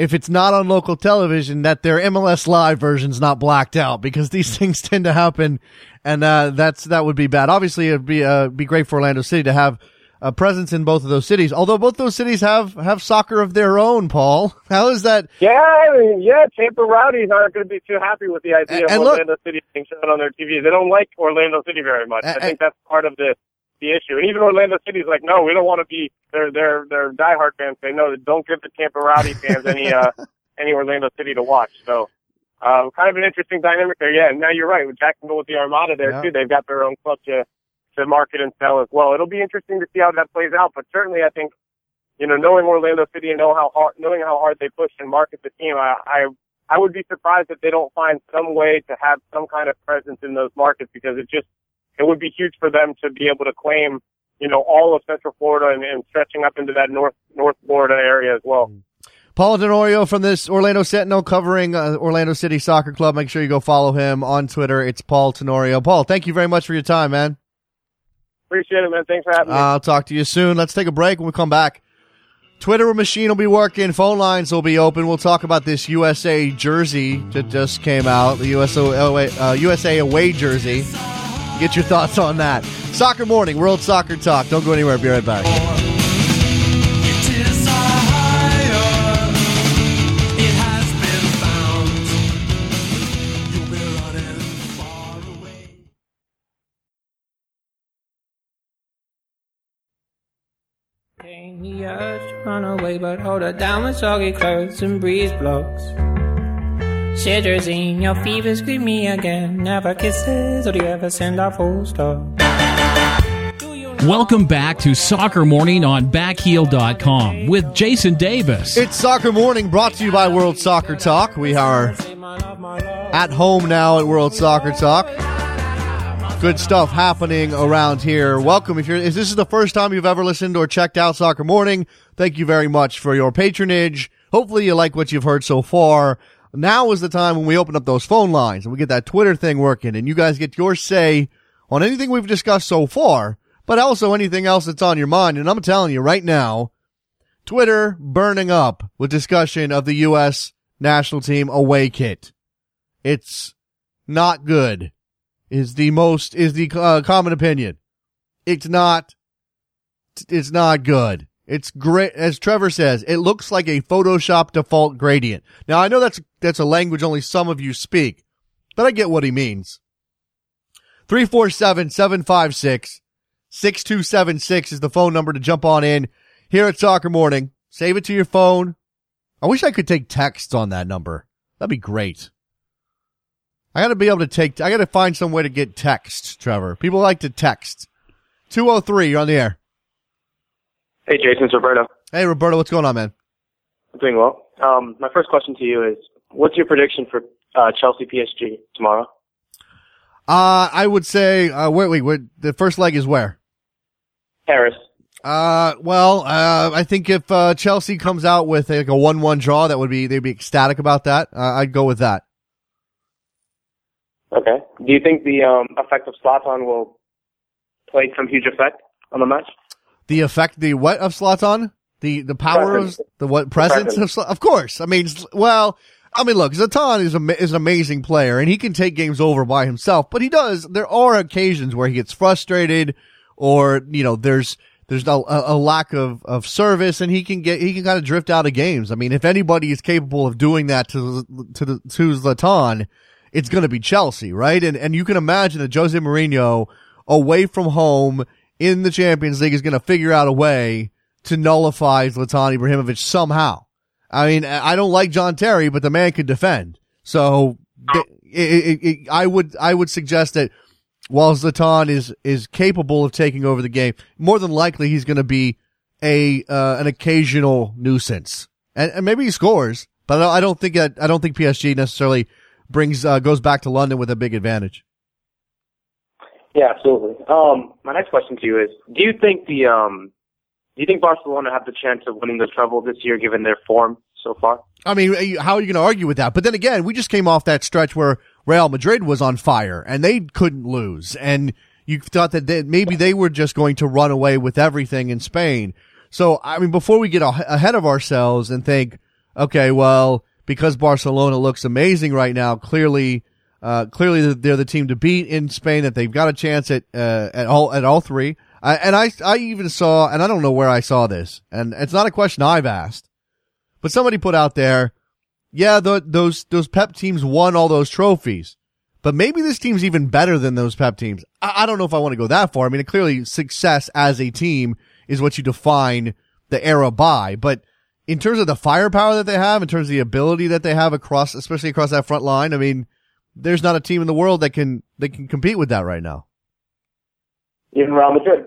if it's not on local television, that their MLS Live version's not blacked out because these things tend to happen, and uh, that's that would be bad. Obviously, it'd be uh, be great for Orlando City to have a presence in both of those cities. Although both those cities have have soccer of their own, Paul. How is that? Yeah, I mean, yeah. Tampa Rowdies aren't going to be too happy with the idea and, of Orlando look, City being shown on their TV. They don't like Orlando City very much. And, I think that's part of the the issue. And even Orlando City's like, no, we don't want to be. Their their their diehard fans They know That don't give the Tampa Rowdy fans any uh any Orlando City to watch. So. Um, kind of an interesting dynamic there. Yeah, And now you're right. With Jacksonville with the Armada there yeah. too, they've got their own club to to market and sell as well. It'll be interesting to see how that plays out, but certainly I think, you know, knowing Orlando City and know how hard, knowing how hard they push and market the team, I, I, I would be surprised if they don't find some way to have some kind of presence in those markets because it just it would be huge for them to be able to claim, you know, all of Central Florida and, and stretching up into that North North Florida area as well. Paul Tenorio from this Orlando Sentinel covering uh, Orlando City Soccer Club. Make sure you go follow him on Twitter. It's Paul Tenorio. Paul, thank you very much for your time, man. Appreciate it, man. Thanks for having me. I'll talk to you soon. Let's take a break when we come back. Twitter machine will be working. Phone lines will be open. We'll talk about this USA jersey that just came out, the USA, uh, USA away jersey. Get your thoughts on that. Soccer Morning, World Soccer Talk. Don't go anywhere. Be right back. The urge to run away, but hold her down with soggy clothes and breeze blocks. Cetirizine, your fevers greet me again. Never kisses, or do you ever send a full stop? Welcome back to Soccer Morning on backheel.com with Jason Davis. It's Soccer Morning brought to you by World Soccer Talk. We are at home now at World Soccer Talk good stuff happening around here. Welcome. If you're, if this is the first time you've ever listened or checked out Soccer Morning, thank you very much for your patronage. Hopefully you like what you've heard so far. Now is the time when we open up those phone lines and we get that Twitter thing working and you guys get your say on anything we've discussed so far, but also anything else that's on your mind. And I'm telling you right now, Twitter burning up with discussion of the U.S. national team away kit. It's not good is the most is the uh, common opinion. It's not. It's not good. It's great, as Trevor says. It looks like a Photoshop default gradient. Now I know that's that's a language only some of you speak, but I get what he means. 347-756-6276 is the phone number to jump on in here at Soccer Morning. Save it to your phone. I wish I could take texts on that number. That'd be great. I got to be able to take. I got to find some way to get text, Trevor. People like to text. Two oh three. You're on the air. Hey, Jason. It's Roberto. Hey, Roberto. What's going on, man? I'm doing well. Um, my first question to you is, what's your prediction for uh, Chelsea PSG tomorrow? Uh, I would say, uh, wait, wait, wait, the first leg is where? Paris. Uh, well, uh, I think if, uh, Chelsea comes out with like a 1-1 draw, that would be, they'd be ecstatic about that. Uh, I'd go with that. Okay. Do you think the um, effect of Zlatan will play some huge effect on the match? The effect, the what of Zlatan? The the power presence. of the what presence, presence. of of course. I mean, well, I mean, look, Zlatan is a is an amazing player, and he can take games over by himself. But he does. There are occasions where he gets frustrated, or you know, there's there's a, a lack of, of service, and he can get he can kind of drift out of games. I mean, if anybody is capable of doing that to to to Zlatan, it's going to be Chelsea, right? And, and you can imagine that Jose Mourinho away from home in the Champions League is going to figure out a way to nullify Zlatan Ibrahimovic somehow. I mean, I don't like John Terry, but the man could defend. So it, it, it, I would, I would suggest that while Zlatan is, is capable of taking over the game, more than likely he's going to be a, uh, an occasional nuisance. And, and maybe he scores, but I don't think that, I don't think PSG necessarily brings uh, goes back to London with a big advantage. Yeah, absolutely. Um, my next question to you is: Do you think the um, do you think Barcelona have the chance of winning the treble this year, given their form so far? I mean, how are you going to argue with that? But then again, we just came off that stretch where Real Madrid was on fire and they couldn't lose, and you thought that they, maybe they were just going to run away with everything in Spain. So, I mean, before we get ahead of ourselves and think, okay, well, because Barcelona looks amazing right now. Clearly, uh, clearly they're the team to beat in Spain. That they've got a chance at uh, at all at all three. I, and I I even saw, and I don't know where I saw this, and it's not a question I've asked, but somebody put out there, yeah, the, those those Pep teams won all those trophies, but maybe this team's even better than those Pep teams. I, I don't know if I want to go that far. I mean, clearly success as a team is what you define the era by, but in terms of the firepower that they have, in terms of the ability that they have across, especially across that front line, I mean, there's not a team in the world that can that can compete with that right now. Even Real Madrid.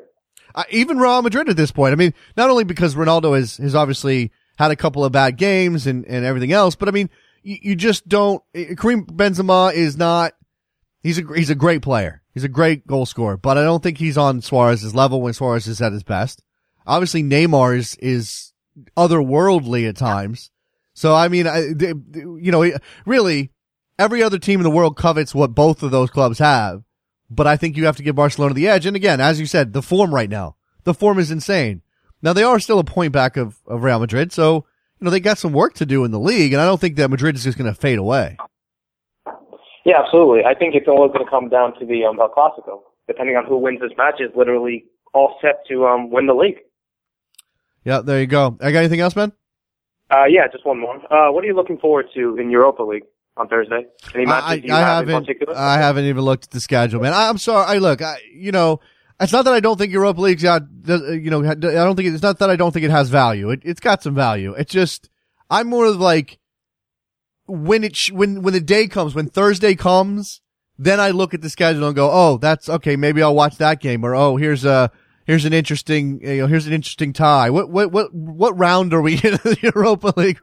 Uh, even Real Madrid at this point. I mean, not only because Ronaldo has has obviously had a couple of bad games and and everything else, but I mean, you, you just don't. Karim Benzema is not. He's a he's a great player. He's a great goal scorer, but I don't think he's on Suarez's level when Suarez is at his best. Obviously, Neymar is is otherworldly at times. So I mean, I, you know, really, every other team in the world covets what both of those clubs have. But I think you have to give Barcelona the edge. And again, as you said, the form right now, the form is insane. Now they are still a point back of, of Real Madrid, so you know they got some work to do in the league, and I don't think that Madrid is just going to fade away. Yeah, absolutely. I think it's always going to come down to the um, El Clasico. Depending on who wins this match, is literally all set to um, win the league. Yeah, there you go. I got anything else, man? Uh, yeah, just one more. Uh, what are you looking forward to in Europa League on Thursday? Any matches I, I have haven't, I haven't even looked at the schedule, man. I, am sorry. I look, I, you know, it's not that I don't think Europa League's got, you know, I don't think it's not that I don't think it has value. It, it's got some value. It's just, I'm more of like, when it, sh- when, when the day comes, when Thursday comes, then I look at the schedule and go, oh, that's okay. Maybe I'll watch that game or, oh, here's a, here's an interesting, you know, here's an interesting tie. What, what, what, what round are we in the Europa League?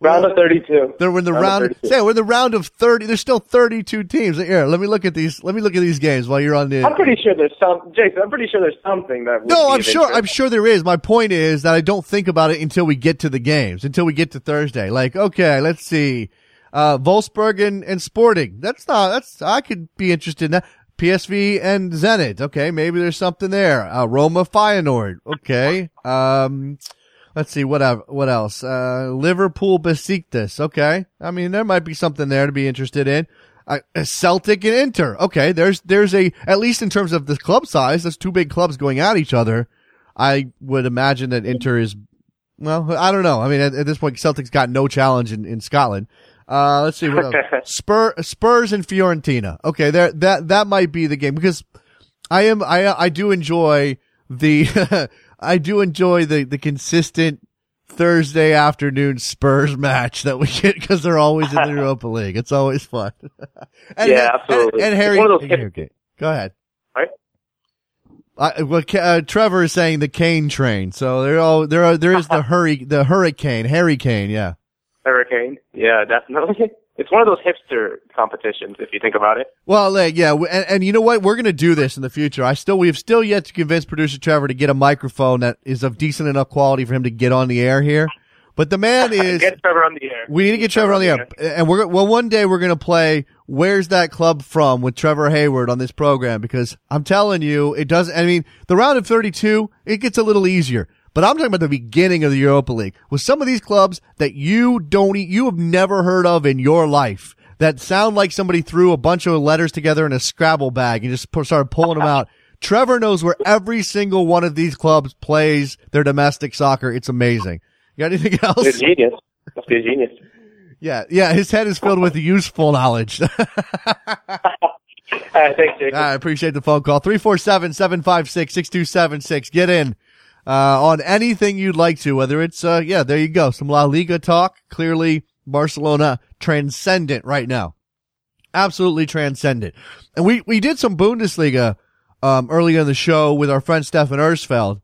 Round of 32. They're in the round, round yeah, we're in the round of 30. There's still 32 teams. Here, let me look at these, let me look at these games while you're on the. I'm pretty sure there's some, Jason, I'm pretty sure there's something that. No, I'm sure, interest. I'm sure there is. My point is that I don't think about it until we get to the games, until we get to Thursday. Like, okay, let's see. Uh, Wolfsburg and, and Sporting. That's not, that's, I could be interested in that. PSV and Zenit. Okay, maybe there's something there. Uh, Roma Feyenoord. Okay. Um, let's see what what else. Uh, Liverpool Besiktas. Okay, I mean there might be something there to be interested in. Uh, Celtic and Inter. Okay, there's there's a at least in terms of the club size, there's two big clubs going at each other. I would imagine that Inter is well, I don't know. I mean, at, at this point, Celtic's got no challenge in, in Scotland. Uh, let's see what else. Spur, Spurs and Fiorentina. Okay, there, that, that might be the game because I am, I, I do enjoy the, I do enjoy the, the consistent Thursday afternoon Spurs match that we get because they're always in the Europa League. It's always fun. and, yeah, absolutely. And, and Harry, okay, go ahead. Right. Uh, well, uh, Trevor is saying the Kane train. So there all there are there is the hurry the hurricane Harry Kane. Yeah. Hurricane. Yeah, definitely. It's one of those hipster competitions, if you think about it. Well, like, yeah, and, and you know what? We're going to do this in the future. I still, we've still yet to convince producer Trevor to get a microphone that is of decent enough quality for him to get on the air here. But the man is get Trevor on the air. We need to get, get Trevor, Trevor on the air, air. and we're well. One day we're going to play "Where's That Club From" with Trevor Hayward on this program because I'm telling you, it does. I mean, the round of 32 it gets a little easier. But I'm talking about the beginning of the Europa League with some of these clubs that you don't, you have never heard of in your life that sound like somebody threw a bunch of letters together in a Scrabble bag and just started pulling them out. Trevor knows where every single one of these clubs plays their domestic soccer. It's amazing. You got anything else? He's genius. A genius. Yeah, yeah. His head is filled with useful knowledge. All right, thanks, Jacob. I appreciate the phone call. 347-756-6276. Get in on anything you'd like to, whether it's, uh, yeah, there you go. Some La Liga talk. Clearly Barcelona transcendent right now. Absolutely transcendent. And we, we did some Bundesliga, um, earlier in the show with our friend Stephan Uersfeld.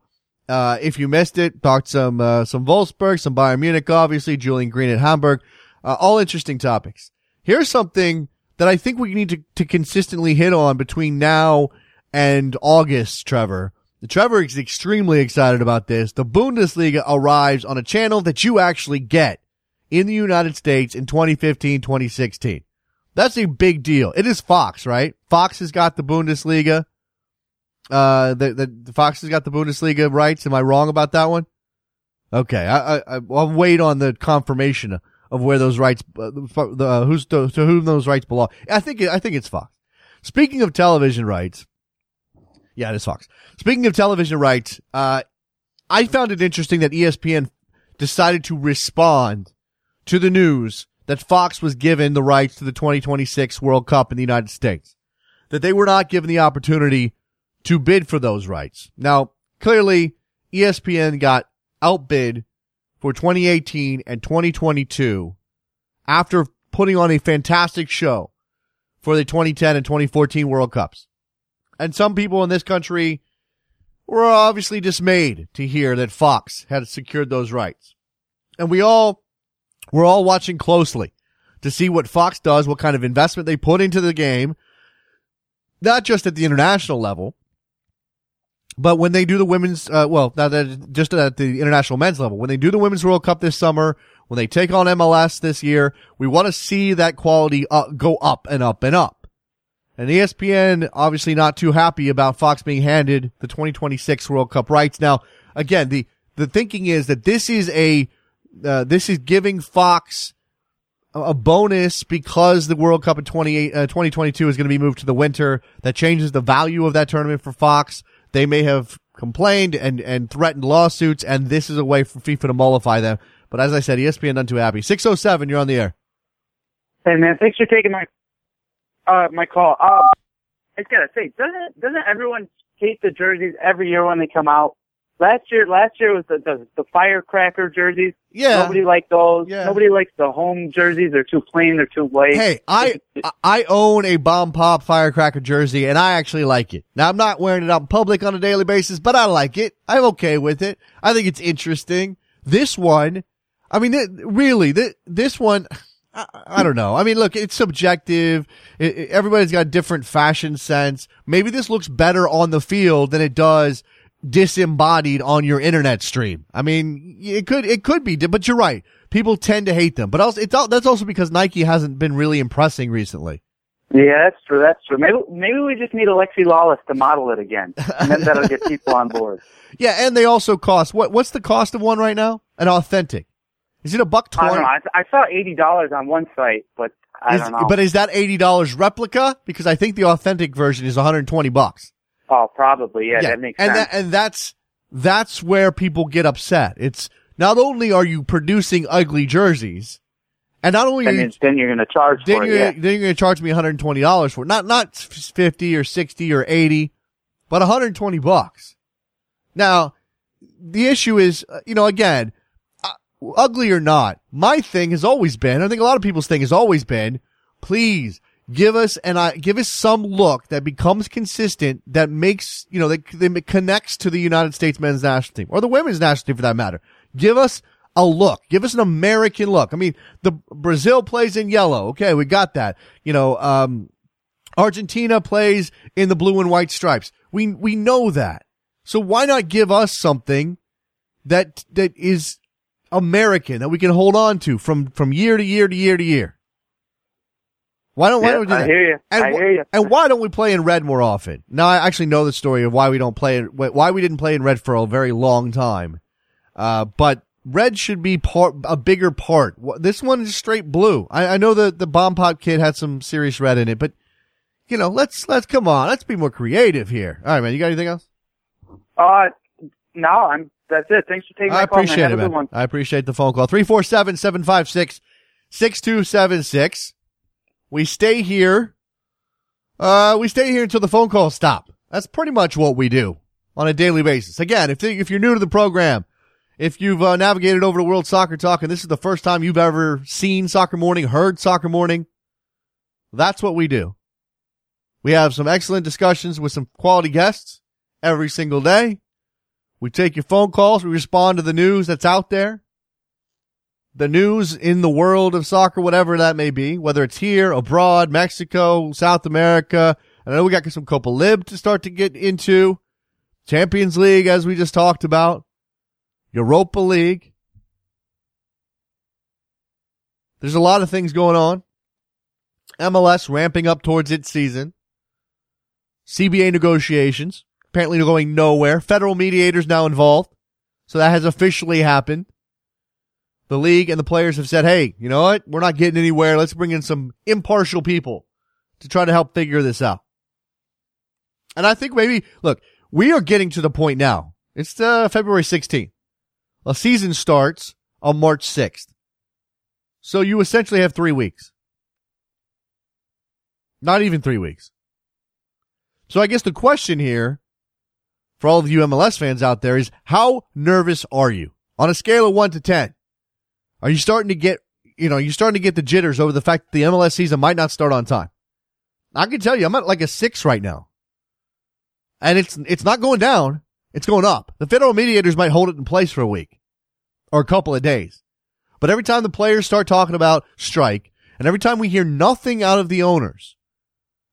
Uh, if you missed it, talked some, uh, some Wolfsburg, some Bayern Munich, obviously, Julian Green at Hamburg, uh, all interesting topics. Here's something that I think we need to, to consistently hit on between now and August, Trevor. Trevor is extremely excited about this. The Bundesliga arrives on a channel that you actually get in the United States in 2015, 2016. That's a big deal. It is Fox, right? Fox has got the Bundesliga. Uh, the, the, Fox has got the Bundesliga rights. Am I wrong about that one? Okay. I, I, I'll wait on the confirmation of where those rights, uh, the, uh, who's to, to whom those rights belong. I think, I think it's Fox. Speaking of television rights, yeah, it is Fox. Speaking of television rights, uh, I found it interesting that ESPN decided to respond to the news that Fox was given the rights to the 2026 World Cup in the United States. That they were not given the opportunity to bid for those rights. Now, clearly, ESPN got outbid for 2018 and 2022 after putting on a fantastic show for the 2010 and 2014 World Cups. And some people in this country were obviously dismayed to hear that Fox had secured those rights. And we all, we're all watching closely to see what Fox does, what kind of investment they put into the game, not just at the international level, but when they do the women's, uh, well, not that just at the international men's level, when they do the women's World Cup this summer, when they take on MLS this year, we want to see that quality uh, go up and up and up. And ESPN obviously not too happy about Fox being handed the 2026 World Cup rights. Now, again, the, the thinking is that this is a, uh, this is giving Fox a bonus because the World Cup in 28, uh, 2022 is going to be moved to the winter. That changes the value of that tournament for Fox. They may have complained and, and threatened lawsuits, and this is a way for FIFA to mollify them. But as I said, ESPN not too happy. 607, you're on the air. Hey man, thanks for taking my uh my call. Um, I just gotta say, doesn't doesn't everyone hate the jerseys every year when they come out? Last year, last year was the, the the firecracker jerseys. Yeah. Nobody liked those. Yeah. Nobody likes the home jerseys. They're too plain. They're too white. Hey, I I own a bomb pop firecracker jersey, and I actually like it. Now I'm not wearing it out in public on a daily basis, but I like it. I'm okay with it. I think it's interesting. This one, I mean, it, really, th- this one. I, I, don't know. I mean, look, it's subjective. It, it, everybody's got a different fashion sense. Maybe this looks better on the field than it does disembodied on your internet stream. I mean, it could, it could be, but you're right. People tend to hate them, but also, it's, that's also because Nike hasn't been really impressing recently. Yeah, that's true. That's true. Maybe maybe we just need Alexi Lalas to model it again, and then that'll get people on board. Yeah, and they also cost what? What's the cost of one right now? An authentic. Is it a buck twenty? I don't know. I, I saw eighty dollars on one site, but I is, don't know. But is that eighty dollars replica? Because I think the authentic version is one hundred twenty bucks. Oh, probably. Yeah, yeah. that makes and sense. That, and that's that's where people get upset. It's not only are you producing ugly jerseys, and not only then, you, then you're going to charge then for you're, it. Yeah. Then you're going to charge me one hundred twenty dollars for it. Not not fifty or sixty or eighty, but one hundred twenty bucks. Now, the issue is, uh, you know, again, ugly or not, my thing has always been. I think a lot of people's thing has always been. Please give us and I give us some look that becomes consistent that makes you know that, that connects to the United States men's national team or the women's national team for that matter. Give us a look. Give us an American look. I mean, the Brazil plays in yellow. Okay, we got that. You know, um, Argentina plays in the blue and white stripes. We we know that. So why not give us something that that is American that we can hold on to from from year to year to year to year? Why don't, why don't we do that? I hear you. And, I hear you. And why don't we play in red more often? Now, I actually know the story of why we don't play, why we didn't play in red for a very long time. Uh, but red should be part, a bigger part. This one is straight blue. I, I know that the bomb pop kid had some serious red in it, but you know, let's, let's come on. Let's be more creative here. All right, man. You got anything else? Uh, no, I'm, that's it. Thanks for taking I my call, appreciate man. it, man. I appreciate the phone call. 347-756-6276. We stay here. Uh, we stay here until the phone calls stop. That's pretty much what we do on a daily basis. Again, if, if you're new to the program, if you've uh, navigated over to World Soccer Talk and this is the first time you've ever seen Soccer Morning, heard Soccer Morning, that's what we do. We have some excellent discussions with some quality guests every single day. We take your phone calls. We respond to the news that's out there. The news in the world of soccer, whatever that may be, whether it's here, abroad, Mexico, South America. I know we got some Copa Lib to start to get into. Champions League, as we just talked about. Europa League. There's a lot of things going on. MLS ramping up towards its season. CBA negotiations apparently going nowhere. Federal mediators now involved. So that has officially happened. The league and the players have said, Hey, you know what? We're not getting anywhere. Let's bring in some impartial people to try to help figure this out. And I think maybe, look, we are getting to the point now. It's uh, February 16th. A season starts on March 6th. So you essentially have three weeks. Not even three weeks. So I guess the question here for all of you MLS fans out there is how nervous are you on a scale of one to 10? Are you starting to get, you know, you're starting to get the jitters over the fact that the MLS season might not start on time? I can tell you, I'm at like a six right now. And it's, it's not going down. It's going up. The federal mediators might hold it in place for a week or a couple of days. But every time the players start talking about strike, And every time we hear nothing out of the owners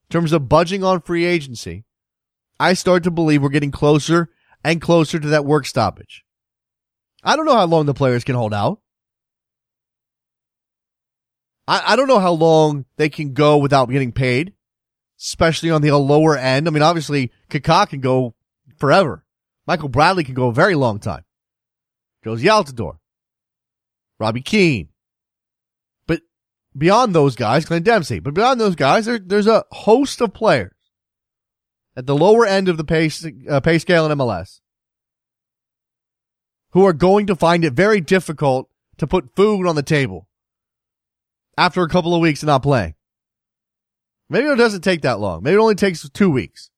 in terms of budging on free agency, I start to believe we're getting closer and closer to that work stoppage. I don't know how long the players can hold out. I, I don't know how long they can go without getting paid, especially on the lower end. I mean, obviously, Kaká can go forever. Michael Bradley can go a very long time. Jozy Altidore. Robbie Keane. But beyond those guys, Clint Dempsey, but beyond those guys, there, there's a host of players at the lower end of the pay, uh, pay scale in MLS who are going to find it very difficult to put food on the table after a couple of weeks of not playing. Maybe it doesn't take that long. Maybe it only takes two weeks.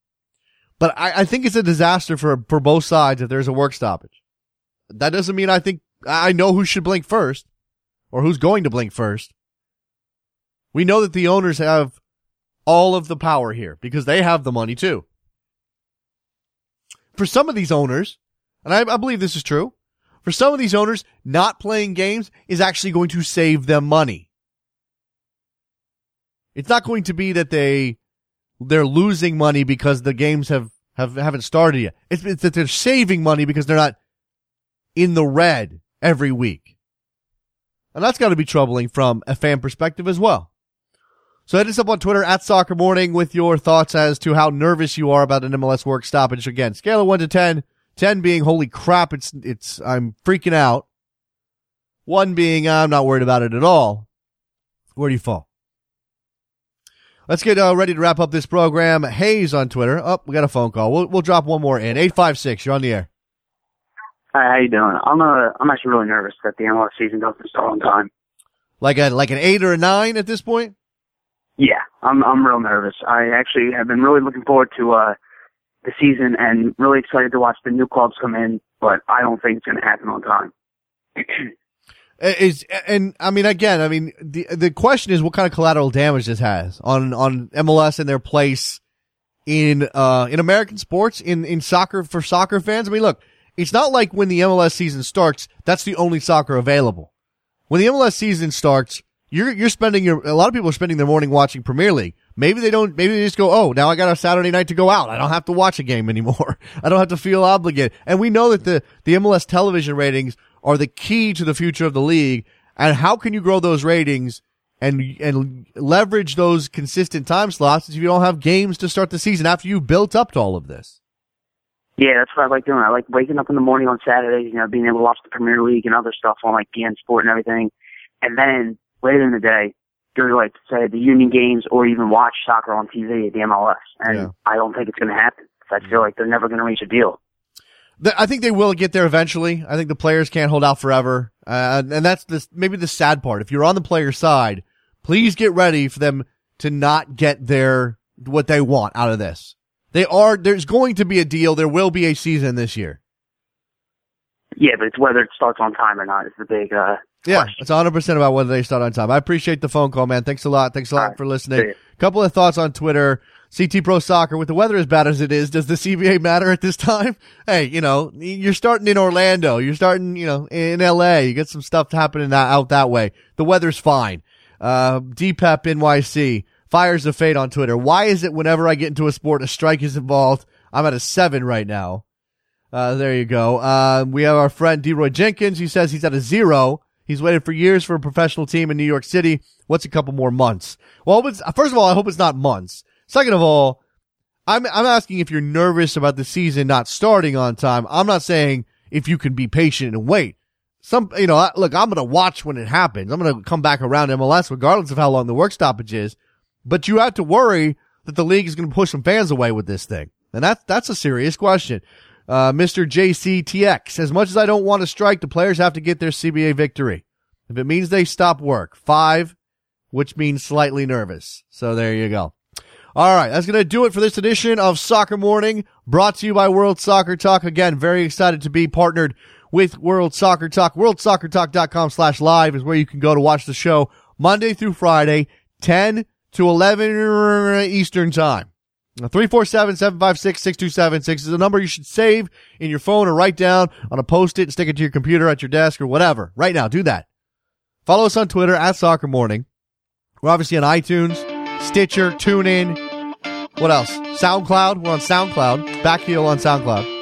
But I, I think it's a disaster for, for both sides if there's a work stoppage. That doesn't mean I think I know who should blink first or who's going to blink first. We know that the owners have all of the power here because they have the money too. For some of these owners, and I, I believe this is true, for some of these owners, not playing games is actually going to save them money. It's not going to be that they they're losing money because the games have, have haven't started yet. It's, it's that they're saving money because they're not in the red every week. And that's got to be troubling from a fan perspective as well. So hit us up on Twitter at Soccer Morning with your thoughts as to how nervous you are about an MLS work stoppage. Again, scale of one to 10, 10 being holy crap, it's, it's, I'm freaking out. One being I'm not worried about it at all. Where do you fall? Let's get uh, ready to wrap up this program. Hayes on Twitter. Oh, we got a phone call. We'll, we'll drop one more in. 856, you're on the air. Hi, how you doing? I'm uh, I'm actually really nervous that the MLS season doesn't start on time. Like a like an eight or a nine at this point. Yeah, I'm I'm real nervous. I actually have been really looking forward to uh the season and really excited to watch the new clubs come in, but I don't think it's going to happen on time. is and I mean again, I mean the the question is what kind of collateral damage this has on on MLS and their place in uh in American sports in in soccer for soccer fans. I mean, look, it's not like when the MLS season starts, that's the only soccer available. When the MLS season starts, you're you're spending your a lot of people are spending their morning watching Premier League. Maybe they don't. Maybe they just go, oh, now I got a Saturday night to go out. I don't have to watch a game anymore. I don't have to feel obligated. And we know that the the MLS television ratings are the key to the future of the league. And how can you grow those ratings and and leverage those consistent time slots if you don't have games to start the season after you've built up to all of this? Yeah, that's what I like doing. I like waking up in the morning on Saturdays, you know, being able to watch the Premier League and other stuff on like beIN Sport and everything. And then later in the day, go to like say the Union games or even watch soccer on TV at the MLS. And yeah. I don't think it's going to happen. I feel like they're never going to reach a deal. I think they will get there eventually. I think the players can't hold out forever. Uh, and that's this, maybe the sad part. If you're on the player side, please get ready for them to not get their, what they want out of this. They are, there's going to be a deal. There will be a season this year. Yeah, but it's whether it starts on time or not is the big, uh, yeah, it's 100% about whether they start on time. I appreciate the phone call, man. Thanks a lot. Thanks a lot right. for listening. Couple of thoughts on Twitter. CT Pro Soccer, with the weather as bad as it is, does the CBA matter at this time? Hey, you know, you're starting in Orlando. You're starting, you know, in LA. You get some stuff happening out that way. The weather's fine. Uh, DPEP NYC, Fires of Fate on Twitter. Why is it whenever I get into a sport, a strike is involved? I'm at a seven right now. Uh, there you go. Uh, we have our friend Deroy Jenkins. He says he's at a zero. He's waited for years for a professional team in New York City. What's a couple more months? Well, first of all, I hope it's not months. Second of all, I'm, I'm asking if you're nervous about the season not starting on time. I'm not saying if you can be patient and wait. Some, you know, look, I'm going to watch when it happens. I'm going to come back around MLS regardless of how long the work stoppage is. But you have to worry that the league is going to push some fans away with this thing. And that's, that's a serious question. Uh, Mr. JCTX, as much as I don't want to strike, the players have to get their CBA victory. If it means they stop work, five, which means slightly nervous. So there you go. All right. That's going to do it for this edition of Soccer Morning brought to you by World Soccer Talk. Again, very excited to be partnered with World Soccer Talk. WorldSoccerTalk.com slash live is where you can go to watch the show Monday through Friday, 10 to 11 Eastern time. 347-756-6276 is a number you should save in your phone or write down on a post-it and stick it to your computer at your desk or whatever. Right now, do that. Follow us on Twitter at Soccer Morning. We're obviously on iTunes, Stitcher, TuneIn. What else? SoundCloud. We're on SoundCloud. Backheel on SoundCloud.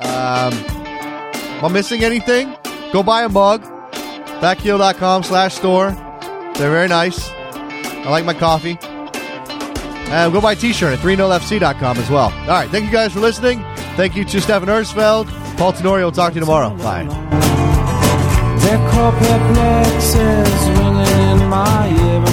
Um, am I missing anything? Go buy a mug. Backheel.com slash store. They're very nice. I like my coffee. And go buy a t-shirt at 30fc.com as well. All right. Thank you guys for listening. Thank you to Stephan Uersfeld. Paul Tenorio will talk to you tomorrow. Bye. Their ringing in my ear.